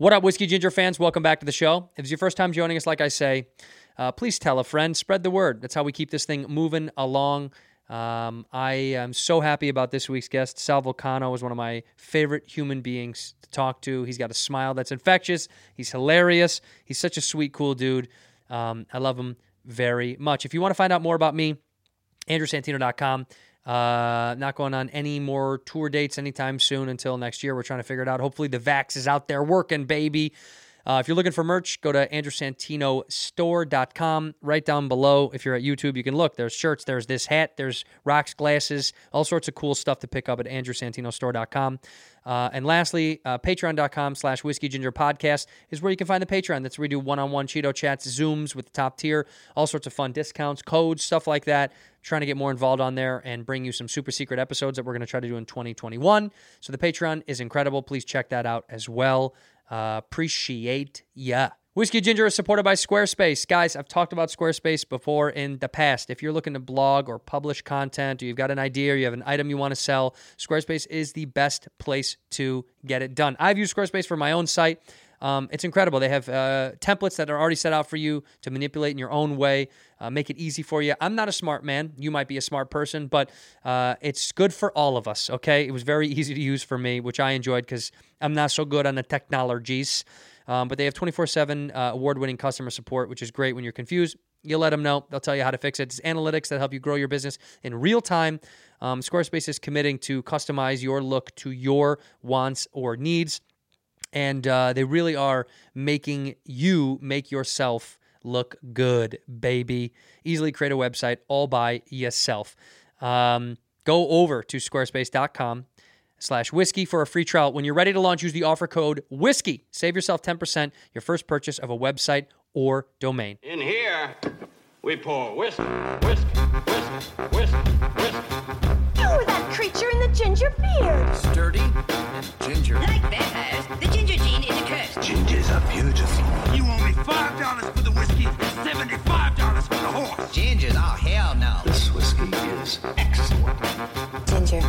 What up, Whiskey Ginger fans? Welcome back to the show. If it's your first time joining us, like I say, uh, please tell a friend, spread the word. That's how we keep this thing moving along. Um, I am so happy about this week's guest. Sal Vulcano is one of my favorite human beings to talk to. He's got a smile that's infectious. He's hilarious. He's such a sweet, cool dude. Um, I love him very much. If you want to find out more about me, andrewsantino.com. Uh, not going on any more tour dates anytime soon until next year. We're trying to figure it out. Hopefully, the Vax is out there working, baby. Uh, if you're looking for merch, go to andrewsantinostore.com. Right down below, if you're at YouTube, you can look. There's shirts, there's this hat, there's rocks, glasses, all sorts of cool stuff to pick up at andrewsantinostore.com. Uh, and lastly, uh, patreon.com slash whiskey ginger podcast is where you can find the Patreon. That's where we do one on one Cheeto chats, Zooms with the top tier, all sorts of fun discounts, codes, stuff like that. Trying to get more involved on there and bring you some super secret episodes that we're going to try to do in 2021. So the Patreon is incredible. Please check that out as well. Appreciate ya. Whiskey Ginger is supported by Squarespace. Guys, I've talked about Squarespace before in the past. If you're looking to blog or publish content, or you've got an idea, or you have an item you want to sell, Squarespace is the best place to get it done. I've used Squarespace for my own site. Um, it's incredible. They have uh, templates that are already set out for you to manipulate in your own way, uh, make it easy for you. I'm not a smart man. You might be a smart person, but uh, it's good for all of us, okay? It was very easy to use for me, which I enjoyed because I'm not so good on the technologies. Um, but they have 24 uh, 7 award winning customer support, which is great when you're confused. You let them know, they'll tell you how to fix it. It's analytics that help you grow your business in real time. Um, Squarespace is committing to customize your look to your wants or needs. And uh, they really are making you make yourself look good, baby. Easily create a website all by yourself. Um, go over to squarespace.com slash whiskey for a free trial. When you're ready to launch, use the offer code whiskey. Save yourself 10% your first purchase of a website or domain. In here, we pour whiskey, whiskey, whiskey, whiskey, whiskey. You were that creature in the ginger beard. Sturdy and ginger. Like vampires, the ginger gene is a curse. Gingers are beautiful. You owe me five dollars for the whiskey and seventy-five dollars for the horse. Gingers? Oh, hell no. This whiskey is excellent. Ginger.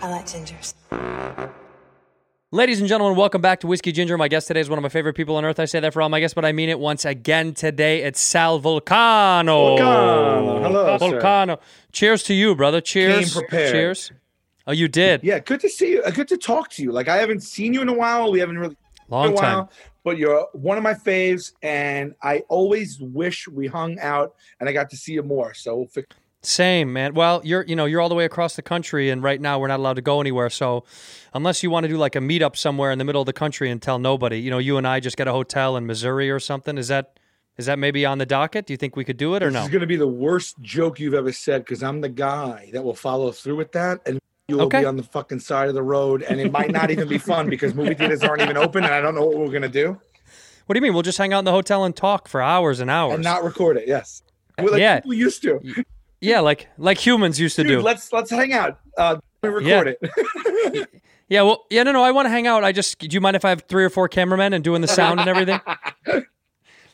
I like gingers. Ladies and gentlemen, welcome back to Whiskey Ginger. My guest today is one of my favorite people on earth. I say that for all my guests, but I mean it once again today. It's Sal Volcano. Vulcano. Hello, sir. Vulcano. Cheers to you, brother. Cheers. Prepared. Cheers. Oh, you did? Yeah, good to see you. Uh, Good to talk to you. Like I haven't seen you in a while. We haven't really Long time. while, but you're one of my faves, and I always wish we hung out and I got to see you more. So we'll fix. Same, man. Well, you're you know you're all the way across the country, and right now we're not allowed to go anywhere. So, unless you want to do like a meetup somewhere in the middle of the country and tell nobody, you know, you and I just get a hotel in Missouri or something. Is that is that maybe on the docket? Do you think we could do it or This no? is going to be the worst joke you've ever said because I'm the guy that will follow through with that, and you will Okay. be on the fucking side of the road, and it might not even be fun because movie theaters aren't even open, and I don't know what we're going to do What do you mean? We'll just hang out in the hotel and talk for hours and hours. and not record it. Yes, We're like Yeah. people used to. yeah, like like humans used to Dude, do. let's let's hang out. Uh, we record Yeah. it. Yeah, well, yeah, no, no. I want to hang out. I just. Do you mind if I have three or four cameramen and doing the sound and everything?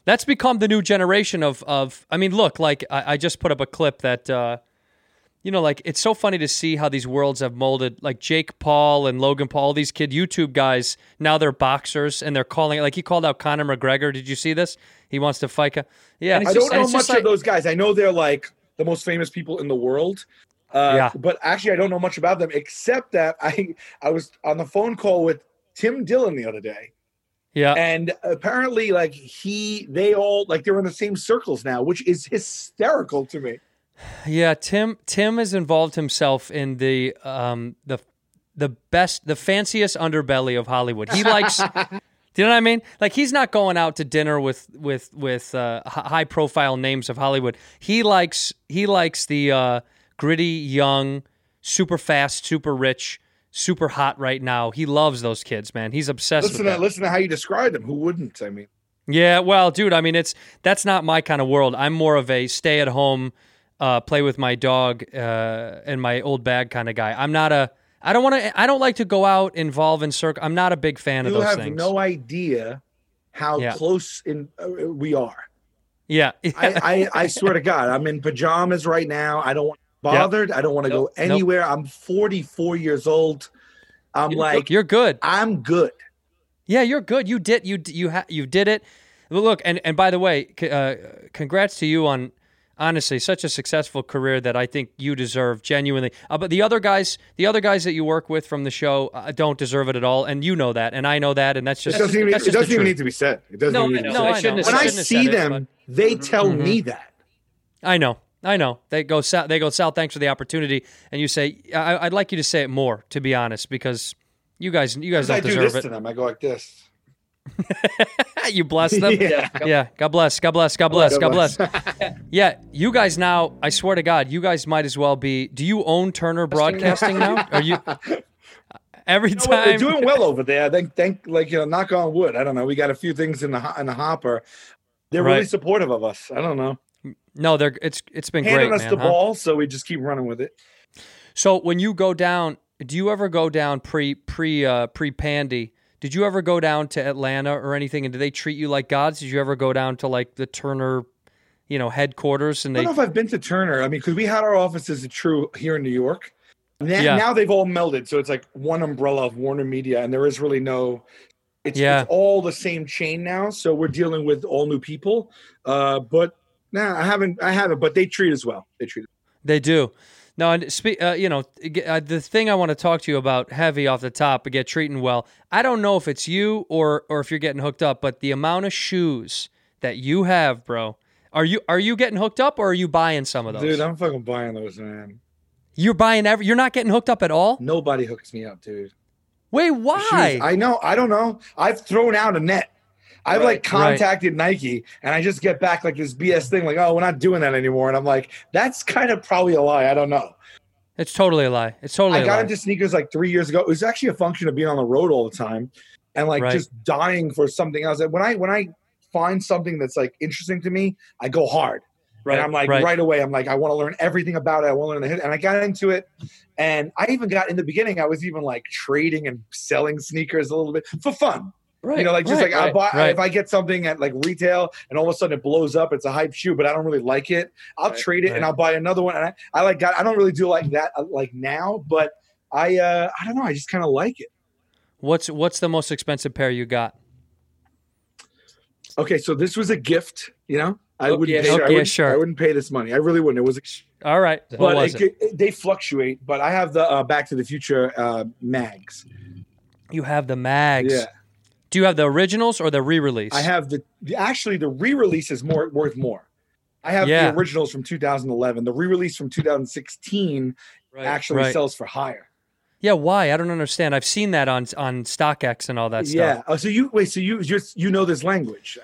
That's become the new generation of of. I mean, look, like I, I just put up a clip that. uh you know, like it's so funny to see how these worlds have molded. Like Jake Paul and Logan Paul, all these kid YouTube guys, now they're boxers and they're calling it like he called out Conor McGregor. Did you see this? He wants to fight. co- Yeah, and I don't just- know it's much just like- of those guys. I know they're like the most famous people in the world. Uh, Yeah. But actually, I don't know much about them except that I I was on the phone call with Tim Dillon the other day, Yeah, and apparently, like he, they all like they're in the same circles now, which is hysterical to me. Yeah, Tim Tim has involved himself in the um the the best the fanciest underbelly of Hollywood. He likes Do you know what I mean? Like he's not going out to dinner with with with uh, high profile names of Hollywood. He likes he likes the uh, gritty, young, super fast, super rich super hot right now. He loves those kids, man. He's obsessed Listen with to them. listen to how you describe them. Who wouldn't? I mean, Yeah, well, dude, I mean, it's that's not my kind of world. I'm more of a stay at home, uh, play with my dog uh, and my old bag kind of guy. I'm not a. I don't want to. I don't like to go out, involve in circle. I'm not a big fan of you those have things. no idea how Yeah. close in uh, we are. yeah, I, I I swear to God, I'm in pajamas right now. I don't want bothered. I don't want to Nope. go anywhere. I'm 44 years old. I'm like, you're good. I'm good. Yeah, you're good. You did. You you ha- you did it. Look, and and by the way, c- uh, congrats to you on honestly such a successful career that I think you deserve genuinely. Uh, but the other guys, the other guys that you work with from the show, uh, don't deserve it at all, and you know that, and I know that, and that's It just doesn't even, it doesn't even need to be said. It doesn't No, even I need to know, be I said. shouldn't When I I see said it, them, they tell Mm-hmm. me that. I know. I know. They go south. They go south. Thanks for the opportunity. And you say, I, I'd like you to say it more, to be honest, because you guys, you guys don't do deserve this it. to them. I go like this. you bless them. Yeah. yeah. God bless. God bless. God bless. God bless. yeah. You guys now. I swear to God, you guys might as well be. Do you own Turner Broadcasting now? Are you? Every You know what? They're time. doing well over there. I think, thank, like you know, knock on wood. I don't know. We got a few things in the in the hopper. They're really supportive of us. I don't know. No, they're. It's. It's been Handing great, us man. the huh? ball, so we just keep running with it. So when you go down, do you ever go down pre pre uh, pre Pandy? Did you ever go down to Atlanta or anything? And did they treat you like gods? Did you ever go down to like the Turner, you know, headquarters? And I don't know if I've been to Turner. I mean, because we had our offices at True here in New York. Now, Yeah. now they've all melded, so it's like one umbrella of Warner Media, and there is really no. It's, Yeah. it's all the same chain now, so we're dealing with all new people. Uh, but nah, I haven't. I haven't. But they treat as well. They treat. They do. No, and uh, you know, uh, the thing I want to talk to you about heavy off the top, but get treating well. I don't know if it's you or or if you're getting hooked up, but the amount of shoes that you have, bro. Are you are you getting hooked up or are you buying some of those? Dude, I'm fucking buying those, man. you're buying every. You're not getting hooked up at all. Nobody hooks me up, dude. Wait, why? shoes- I know. I don't know. I've thrown out a net. I've like contacted Nike and I just get back like this BS thing, like, oh, we're not doing that anymore. And I'm like, that's kind of probably a lie. I don't know. it's totally a lie. It's totally. I got into sneakers like three years ago. It was actually a function of being on the road all the time and like Right. just dying for something else. When I when I find something that's like interesting to me, I go hard. Right, And I'm like right. right. away, I'm like, I want to learn everything about it. I want to learn the hit. And I got into it. And I even got in the beginning, I was even like trading and selling sneakers a little bit for fun. Right, You know, like just right, like I right, buy right. if I get something at like retail and all of a sudden it blows up, it's a hype shoe, but I don't really like it. I'll trade it and. I'll buy another one. And I, I like got I don't really do like that uh, like now, but I uh I don't know, I just kind of like it. What's what's the most expensive pair you got? Okay, so this was a gift, you know. I Okay, wouldn't yeah, pay, sure. I, wouldn't, sure. I wouldn't pay this money. I really wouldn't. It was ex- All right, but it, it? could- they fluctuate, but I have the uh, Back to the Future uh mags. You have the mags. Yeah. Do you have the originals or the re-release? I have the, the actually the re-release is more worth more. I have Yeah. the originals from 2011. The re-release from 2016 actually Right. sells for higher. Yeah, why? I don't understand. I've seen that on on StockX and all that stuff. Yeah. Oh, so you wait. So you just you know this language.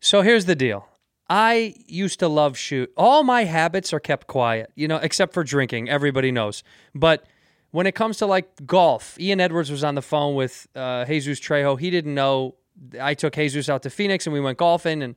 So here's the deal. I used to love shoot. All my habits are kept quiet, you know, except for drinking. Everybody knows. But when it comes to like golf, Ian Edwards was on the phone with uh, Jesus Trejo. He didn't know I took Jesus out to Phoenix and we went golfing. And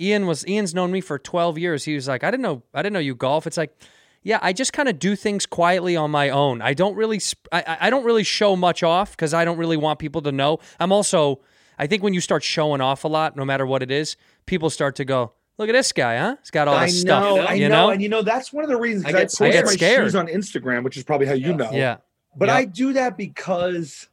Ian was Ian's known me for 12 years. He was like, I didn't know, I didn't know you golf. It's like, yeah, I just kind of do things quietly on my own. I don't really, I- I don't really show much off because I don't really want people to know. I'm also, I think when you start showing off a lot, no matter what it is, people start to go, look at this guy, huh? He's got all I this stuff. know, I you know, know? and you know that's one of the reasons I, get- post I get my scared. shoes on Instagram, which is probably how you know. Yeah. But Yeah. I do that because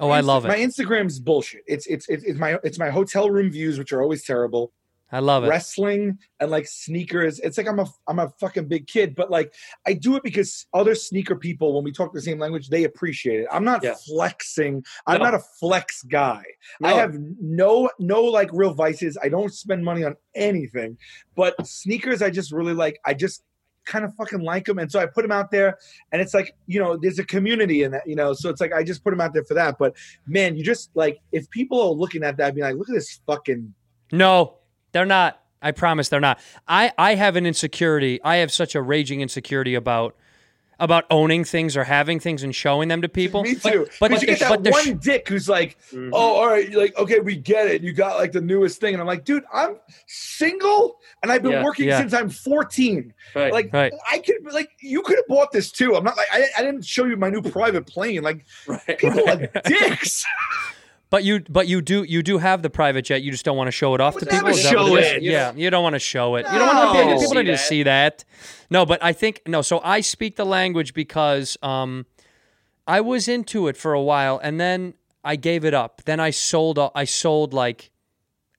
Oh, I love it. my. Instagram's bullshit. It's it's it's, it's my it's my hotel room views, which are always terrible. I love it. Wrestling and like sneakers. It's like I'm a I'm a fucking big kid, but like I do it because other sneaker people, when we talk the same language, they appreciate it. I'm not Yeah. flexing. I'm No. not a flex guy. I have no no like real vices. I don't spend money on anything. But sneakers, I just really like. I just kind of fucking like them, and so I put them out there. And it's like you know, there's a community in that, you know. So it's like I just put them out there for that. But man, you just like if people are looking at that, being like, look at this fucking No, they're not. I promise they're not. I, I have an insecurity. I have such a raging insecurity about about owning things or having things and showing them to people. Me too. But, But, you get that but the sh- one dick who's like, Mhm. "Oh, all right, like okay, we get it. You got like the newest thing," and I'm like, "Dude, I'm single and I've been Yeah. working Yeah. since I'm 14. Right. Like, Right. I could like you could have bought this too. I'm not like I, I didn't show you my new private plane. Like, right. people are dicks. But you, but you do, you do have the private jet. You just don't want to show it off to people. Is that what show is? it. Yeah, you don't want to show it. You don't want to, people don't need to See that. No, but I think no. So I speak the language because um, I was into it for a while, and then I gave it up. Then I sold. I sold like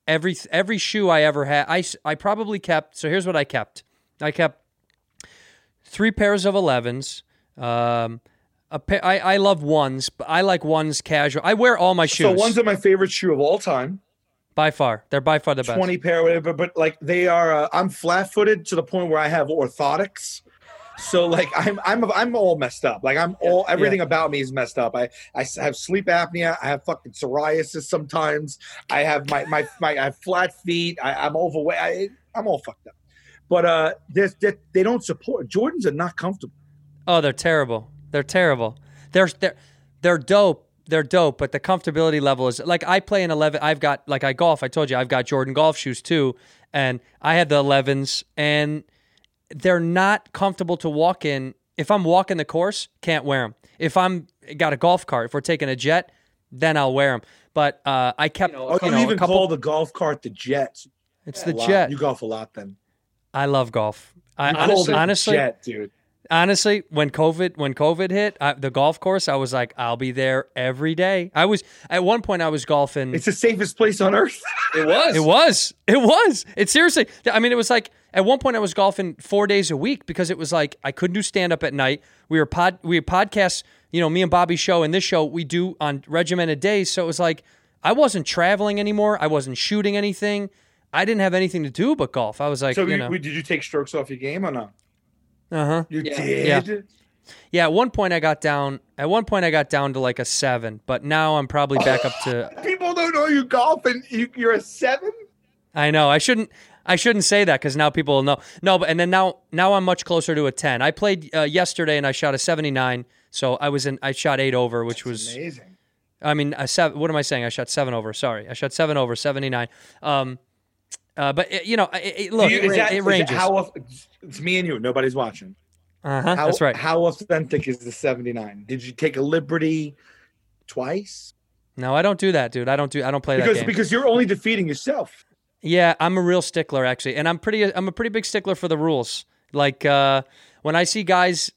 every every shoe I ever had. I I probably kept. So here's what I kept. I kept three pairs of 11s. Um, pair, I, I love ones, but I like ones casual. I wear all my shoes so one's are my favorite shoe of all time. by far. They're by far the best. 20 pair, whatever. But like they are, uh, I'm flat footed to the point where I have orthotics. So like I'm I'm I'm all messed up. Like I'm all everything about me is messed up. I I have sleep apnea. I have fucking psoriasis sometimes. I have my my my I have flat feet. I, I'm overweight. I, I'm all fucked up. But uh, there's they, they don't support Jordans are not comfortable. Oh, they're terrible. They're terrible. They're they're they're dope. They're dope, but the comfortability level is like I play in 11. I've got like I golf. I told you I've got Jordan golf shoes too, and I have the 11s, and they're not comfortable to walk in. If I'm walking the course, can't wear them. If I'm got a golf cart, if we're taking a jet, then I'll wear them. But uh, I kept, Oh, you you, know, even couple. call the golf cart the Jets. it's A the lot. jet. You golf a lot then. I love golf. I You called honestly, it the honestly, Jet, dude. Honestly, when COVID when COVID hit, I, the golf course, I was like, I'll be there every day. I was at one point, I was golfing. It's the safest place on earth. It was. It was. It was. It seriously. I mean, it was like at one point I was golfing four days a week because it was like I couldn't do stand up at night. We were pod. We had podcasts. You know, me and Bobby's show and this show we do on regimented days. So it was like I wasn't traveling anymore. I wasn't shooting anything. I didn't have anything to do but golf. I was like, So you you, know, did you take strokes off your game or no? Uh huh. You Yeah. did. Yeah. Yeah, at one point I got down. At one point I got down to like a seven, but now I'm probably back up to. People don't know you golf and you, you're a seven. I know I shouldn't. I shouldn't say that because now people will know. No, but and then now now I'm much closer to a ten. I played uh, yesterday and I shot a 79, so I was in. I shot eight over, which was. Amazing. I mean, a seven. What am I saying? I shot seven over. Sorry, I shot seven over 79. Um, uh, but it, you know, it, it, look, you- it, that- it ranges. how it's me and you. Nobody's watching. uh-huh, How, that's right. How authentic is the 79? Did you take a liberty twice? no, I don't do that, dude. I don't do. I don't play that Because game. because you're only defeating yourself. Yeah, I'm a real stickler actually, and I'm pretty. I'm a pretty big stickler for the rules. Like uh, when I see guys,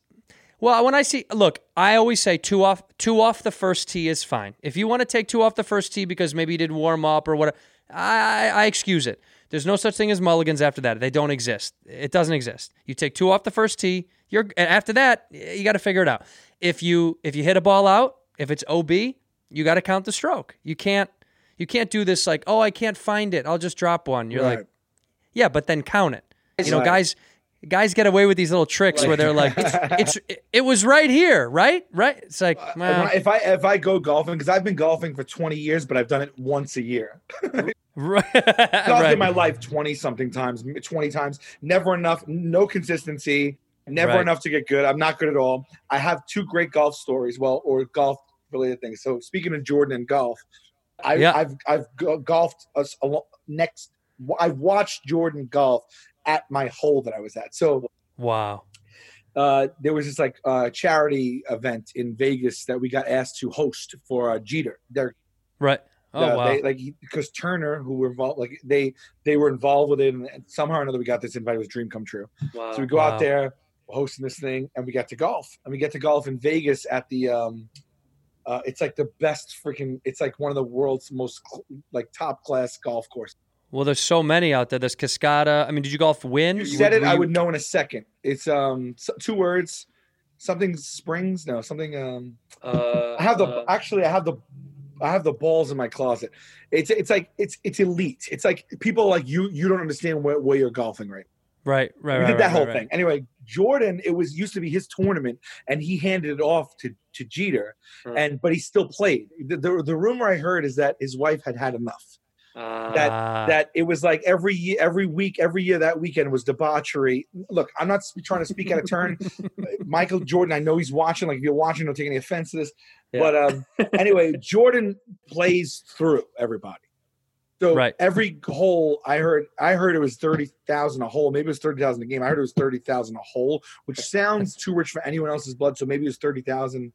well, when I see, look, I always say two off, two off the first tee is fine. If you want to take two off the first tee because maybe you didn't warm up or whatever, I, I excuse it. There's no such thing as mulligans after that. They don't exist. It doesn't exist. You take two off the first tee. You're and after that, you got to figure it out. If you if you hit a ball out, if it's OB, you got to count the stroke. You can't you can't do this like, oh, I can't find it. I'll just drop one. You're like, yeah, but then count it. You know, Right. guys, guys get away with these little tricks where they're like, it's, it's it, was right here, right, right. It's like, uh, well, if I if I go golfing because I've been golfing for 20 years, but I've done it once a year. right, Golfed right. in my life 20 something times, 20 times. Never enough. No consistency. Never Right. enough to get good. I'm not good at all. I have two great golf stories. Well, or golf related things. So speaking of Jordan and golf, I, Yeah. I've I've golfed us a next. I've watched Jordan golf at my hole that I was at. So wow. uh, there was this like uh, charity event in Vegas that we got asked to host for uh, Jeter. They're Right. Oh uh, wow. they, like because Turner, who were involved, like they they were involved with it, and somehow or another we got this invite. It was a dream come true. Wow. So we go Wow. out there hosting this thing, and we get to golf, and we get to golf in Vegas at the. um uh, it's like the best freaking. It's like one of the world's most cl- like top class golf courses. Well, there's so many out there. There's Cascata. I mean, did you golf win? You said it, I would know in a second. It's um two words, something springs. No, something um. Uh, I have the uh, actually I have the I have the balls in my closet. It's it's like it's it's elite. It's like people like you you don't understand where, where you're golfing right. Right. Right. we right, did right, that whole right, right. thing. Anyway, Jordan, it was used to be his tournament, and he handed it off to to Jeter, and but he still played. The, the the rumor I heard is that his wife had had enough. That Ah. that it was like every year, every week, every year that weekend was debauchery. Look, I'm not trying to speak out of turn. Michael Jordan, I know he's watching. Like if you're watching, don't take any offense to this. Yeah. But um, anyway, Jordan plays through everybody. So Right. every hole I heard, I heard it was thirty thousand a hole. Maybe it was thirty thousand a game. I heard it was thirty thousand a hole, which sounds too rich for anyone else's blood. So maybe it was thirty thousand.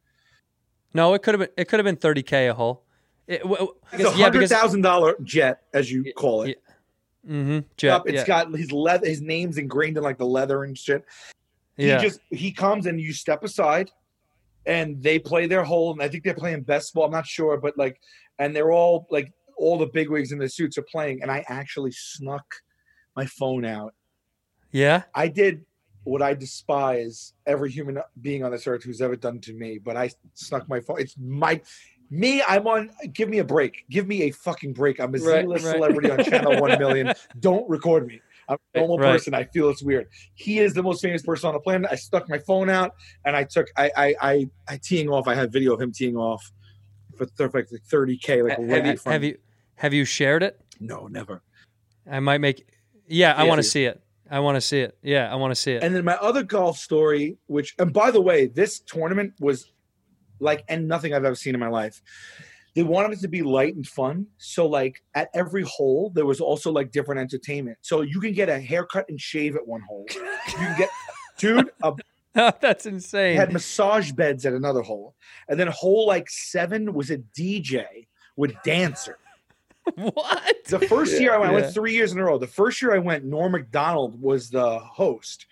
No, it could have been. It could have been 30k a hole. It, w- w- It's a yeah, hundred thousand dollar jet, as you call it. mm-hmm, jet, up. It's yeah, got his leather, his name's ingrained in like the leather and shit. yeah. He just he comes and you step aside, and they play their hole. And I think they're playing best ball. I'm not sure, but like, and they're all like all the bigwigs in the suits are playing. And I actually snuck my phone out. yeah. I did what I despise every human being on this earth who's ever done to me. But I snuck my phone. It's my me. I'm on. Give me a break. Give me a fucking break. I'm a Right, right. celebrity on Channel One Million. Don't record me. I'm a normal Right. person. I feel it's weird. He is the most famous person on the planet. I stuck my phone out and I took. I I I, I teeing off. I had video of him teeing off for th- like 30k. Like have you have you have you shared it? No, never. I might make. Yeah, I want to see it. I want to see it. Yeah, I want to see it. And then my other golf story, which, and by the way, this tournament was like, and nothing I've ever seen in my life. They wanted it to be light and fun. So, like, at every hole, there was also like different entertainment. So, you can get a haircut and shave at one hole. You can get, dude, a, oh, That's insane. had massage beds at another hole. And then hole like seven was a DJ with dancer. what? The first year I went, I went three years in a row. The first year I went, Norm Macdonald was the host.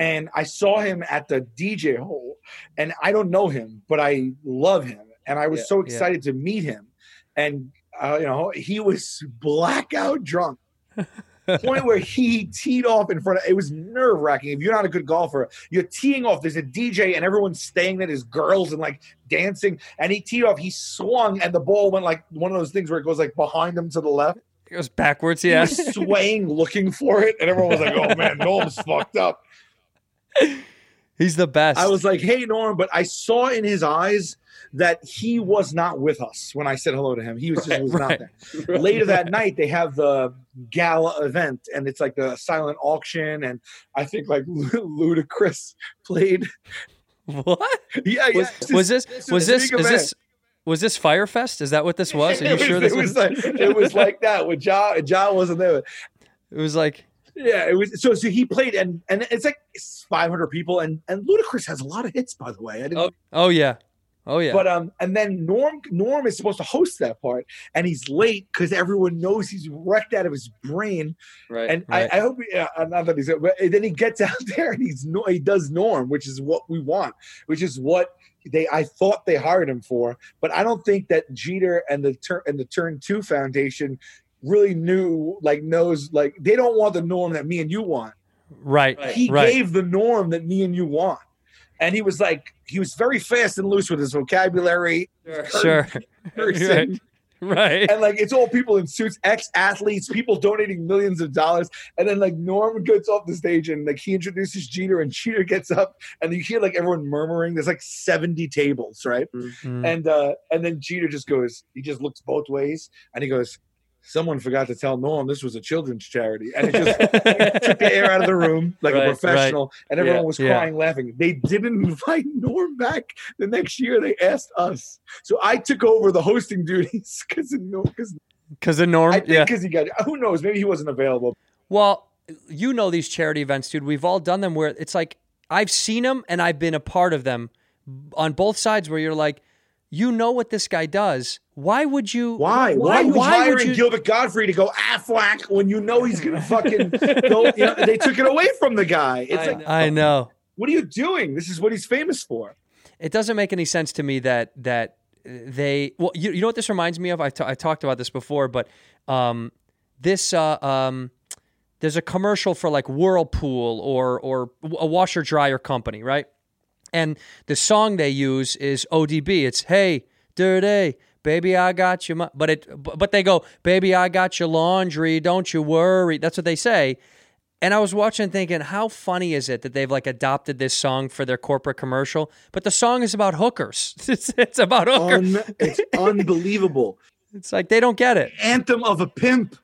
And I saw him at the DJ hole. And I don't know him, but I love him. And I was Yeah, so yeah. excited to meet him. And, uh, you know, he was blackout drunk. Point where he teed off in front of it was nerve wracking. If you're not a good golfer, you're teeing off. There's a DJ and everyone's staying there. There's girls and like dancing. And he teed off. He swung and the ball went like one of those things where it goes like behind him to the left It goes backwards. he Yeah. was swaying looking for it, and everyone was like, "Oh man, Norm's fucked up." He's the best. I was like, "Hey, Norm," but I saw in his eyes that he was not with us when I said hello to him. He was just was right. not there. Later that night, they have the gala event, and it's like a silent auction, and I think like Ludacris played. what? Yeah, yeah. Was, was this was this is this was this Fyre Fest? Is that what this was? Are you it sure was, this it was? was like it was like that with Ja. Ja wasn't there. it was like Yeah, it was so. So he played, and and it's like 500 people, and and Ludacris has a lot of hits, by the way. I didn't, oh yeah, oh yeah. But um, and then Norm Norm is supposed to host that part, and he's late because everyone knows he's wrecked out of his brain. right. And right. I, I hope, yeah, not that he's, but then he gets out there and he's no, he does Norm, which is what we want, which is what they I thought they hired him for. But I don't think that Jeter and the turn and the Turn Two Foundation really knew, like knows, like they don't want the Norm that me and you want right. he right. gave the norm that me and you want. And he was like, he was very fast and loose with his vocabulary. Sure. Person. right. And like, it's all people in suits, ex athletes, people donating millions of dollars. And then like Norm gets off the stage and like he introduces Jeter and Jeter gets up and you hear like everyone murmuring. There's like 70 tables, right? Mm. And uh and then Jeter just goes, he just looks both ways and he goes, Someone forgot to tell Norm this was a children's charity. And it just it took the air out of the room like Right, a right. professional. And everyone Yeah, was yeah. crying, laughing. They didn't invite Norm back the next year. They asked us. So I took over the hosting duties because because Because the norm. I think yeah. because he got who knows, maybe he wasn't available. Well, you know these charity events, dude. We've all done them where it's like I've seen them and I've been a part of them on both sides where you're like, you know what this guy does. Why would you? Why? Why, Why, would why hiring you? Gilbert Gottfried to go Aflac when you know he's gonna fucking go? You know, they took it away from the guy. It's like, I know. what are you doing? This is what he's famous for. It doesn't make any sense to me that that they. Well, you, you know what this reminds me of? I I talked about this before, but um, this uh, um, there's a commercial for like Whirlpool or or a washer dryer company, right? And the song they use is ODB. It's Hey Dirty Baby, I got you. But it, but they go, Baby, I got your laundry. Don't you worry. That's what they say. And I was watching, thinking, how funny is it that they've like adopted this song for their corporate commercial? But the song is about hookers. It's, it's about hookers. Un- it's unbelievable. It's like they don't get it. Anthem of a pimp.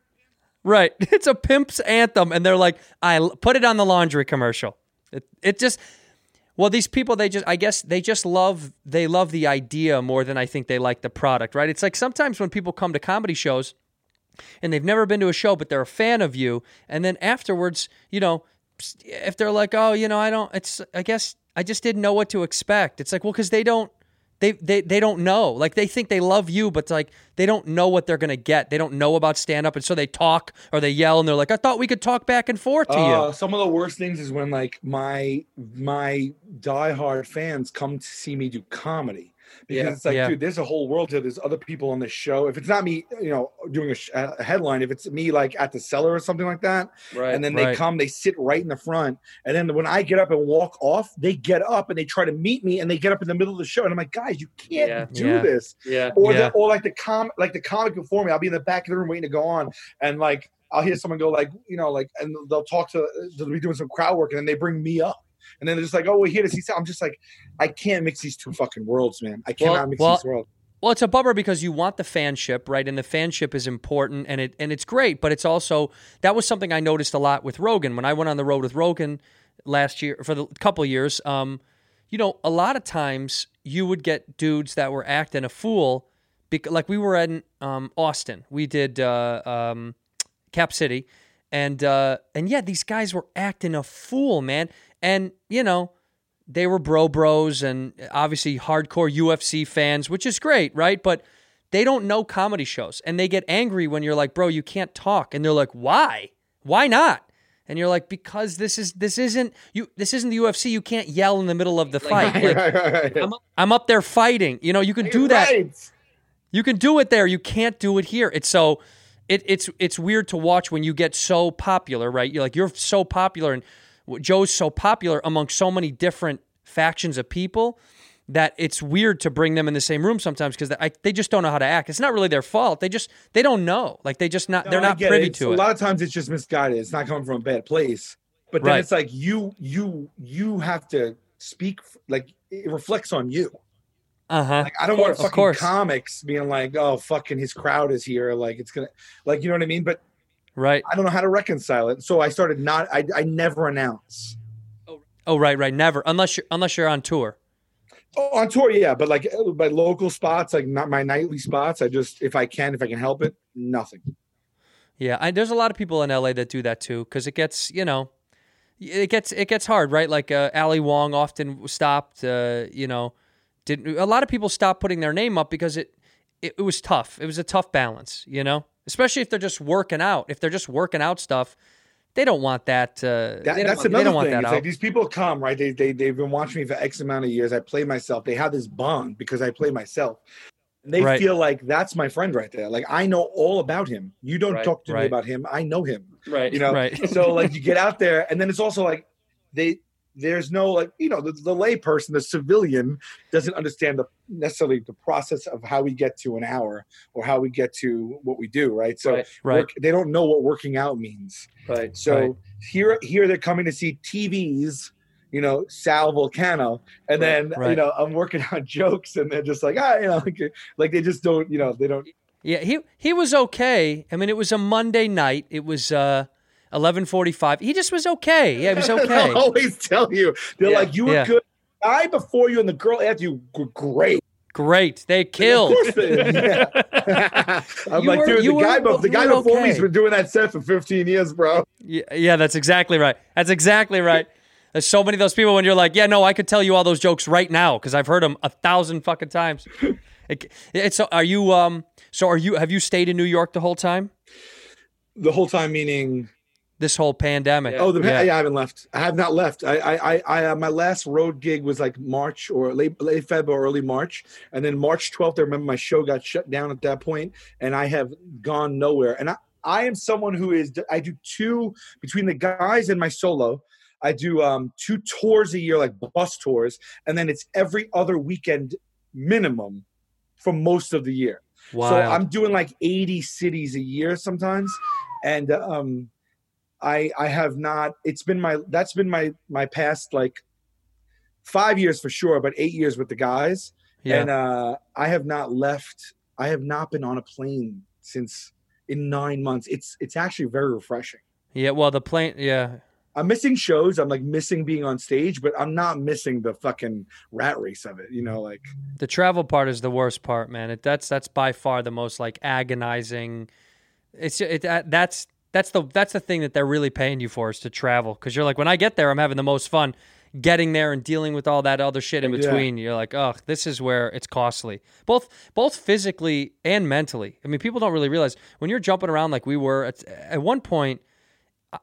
Right. It's a pimp's anthem. And they're like, I put it on the laundry commercial. It, it just, well, these people, they just, I guess they just love, they love the idea more than I think they like the product, right? It's like sometimes when people come to comedy shows and they've never been to a show, but they're a fan of you. And then afterwards, you know, if they're like, oh, you know, I don't, it's, I guess I just didn't know what to expect. It's like, well, because they don't, they, they they don't know. Like they think they love you, but like they don't know what they're gonna get. They don't know about stand up, and so they talk or they yell, and they're like, "I thought we could talk back and forth to Uh, you." some of the worst things is when like my my diehard fans come to see me do comedy because Yeah. it's like, Yeah. dude, there's a whole world here. There's other people on the show. If it's not me, you know, doing a, sh- a headline, if it's me like at the cellar or something like that, Right. and then they Right. come, they sit right in the front, and then when I get up and walk off, they get up and they try to meet me, and they get up in the middle of the show, and I'm like, guys, you can't Yeah. do this Yeah. or the, or like the com like the comic before me. I'll be in the back of the room waiting to go on, and like I'll hear someone go like you know like and they'll talk to they'll be doing some crowd work, and then they bring me up, and then they're just like, oh, we're here to see. I'm just like, I can't mix these two fucking worlds, man. I cannot Well- mix well, these worlds. Well, it's a bummer because you want the fanship, right? And the fanship is important and it and it's great, but it's also that was something I noticed a lot with Rogan when I went on the road with Rogan last year for the couple years. Um, you know, a lot of times you would get dudes that were acting a fool, because like we were in um, Austin, we did uh, um, Cap City, and uh, and yeah, these guys were acting a fool, man, and you know they were bro bros and obviously hardcore UFC fans, which is great, right? But they don't know comedy shows and they get angry when you're like, bro, you can't talk. And they're like, why? Why not? And you're like, because this is this isn't you this isn't the UFC. You can't yell in the middle of the fight. Like, I'm up- I'm up there fighting. You know, you can do that. You can do it there. You can't do it here. It's so it, it's it's weird to watch when you get so popular, right? You're like you're so popular and Joe's so popular among so many different factions of people that it's weird to bring them in the same room sometimes because they, they just don't know how to act. It's not really their fault. They just they don't know. Like they just not No, they're not privy It's- to a it. A lot of times it's just misguided. It's not coming from a bad place. But then Right. it's like you you you have to speak like it reflects on you. Uh huh. Like I don't want fucking comics being like, oh fucking his crowd is here, like it's gonna like you know what I mean? But Right. I don't know how to reconcile it. So I started not I I never announce. Oh right, right. Never unless you're unless you're on tour. Oh, on tour, yeah, but like uh, my local spots, like not my nightly spots, I just if I can, if I can help it, nothing. Yeah, I, there's a lot of people in LA that do that too because it gets you know, it gets it gets hard, right? Like uh, Ali Wong often stopped. Uh, you know, didn't a lot of people stopped putting their name up because it, it it was tough. It was a tough balance, you know, especially if they're just working out. If they're just working out stuff, they don't want that. Uh, That, that's want, another thing. that It's like these people come, right? They, they, they've been watching me for X amount of years. I play myself. They have this bond because I play myself. And they Right. feel like that's my friend right there. Like I know all about him. You don't Right, talk to me about him. I know him. right. You know? Right. so like you get out there and then it's also like they there's no like you know the, the lay person the civilian doesn't understand the necessarily the process of how we get to an hour or how we get to what we do right so Right, right. work, they don't know what working out means Right. so Right. here, here they're coming to see TVs, you know, Sal Vulcano, and then you know I'm working on jokes, and they're just like, ah, you know, like, like they just don't, you know, they don't. Yeah, he he was okay. I mean, it was a Monday night. It was uh, eleven forty five. He just was okay. Yeah, he was okay. They'll always tell you, they're Yeah. like, you were Yeah. good. The guy before you and the girl after you were great. Great, they Of killed. yeah. I'm You like, were- dude, the guy, were- the guy were before me's been doing that set for 15 years, bro. Yeah, yeah, that's exactly right. That's exactly right. There's so many of those people when you're like, yeah, no, I could tell you all those jokes right now because I've heard them a thousand fucking times. It, it's are you um so are you have you stayed in New York the whole time The whole time, meaning this whole pandemic? Oh, the yeah. yeah. I haven't left. I have not left. I, I, I, I uh, my last road gig was like March or late, late Feb or early March, and then March twelfth. I remember my show got shut down at that point, and I have gone nowhere. And I, I am someone who is. I do two between the guys and my solo. I do um two tours a year, like bus tours, and then it's every other weekend minimum for most of the year. Wow. So I'm doing like 80 cities a year sometimes, and um, I I have not. It's been my that's been my my past like five years for sure, but eight years with the guys, yeah. and uh, I have not left I have not been on a plane since in nine months. It's it's actually very refreshing. Yeah, well, the plane. Yeah, I'm missing shows. I'm like missing being on stage, but I'm not missing the fucking rat race of it. You know, like the travel part is the worst part, man. It, that's that's by far the most like agonizing. It's it that's that's the that's the thing that they're really paying you for is to travel because you're like when I get there I'm having the most fun getting there and dealing with all that other shit in Yeah. between. You're like, oh, this is where it's costly, both both physically and mentally. I mean, people don't really realize when you're jumping around like we were at, at one point.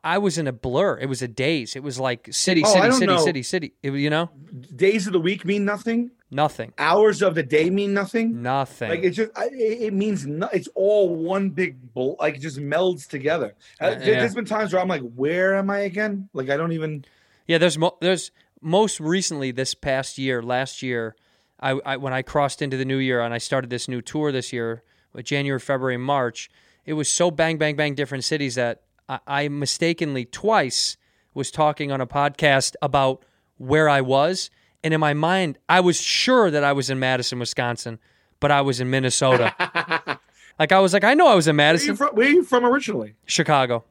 I was in a blur. It was a daze. It was like city, Oh, city, city, know. city, city. You know, days of the week mean nothing. Nothing, Hours of the day mean nothing. nothing. Like it just, it means no, it's all one big bull. Like it just melds together. Uh, yeah. There's been times where I'm like, where am I again? Like I don't even. Yeah, there's mo- there's most recently this past year, last year, I, I when I crossed into the new year and I started this new tour this year, with January, February, March. It was so bang, bang, bang different cities that I, I mistakenly twice was talking on a podcast about where I was, and in my mind, I was sure that I was in Madison, Wisconsin, but I was in Minnesota. like I was like, I know I was in Where are, you Madison, from, where are you from originally? Chicago,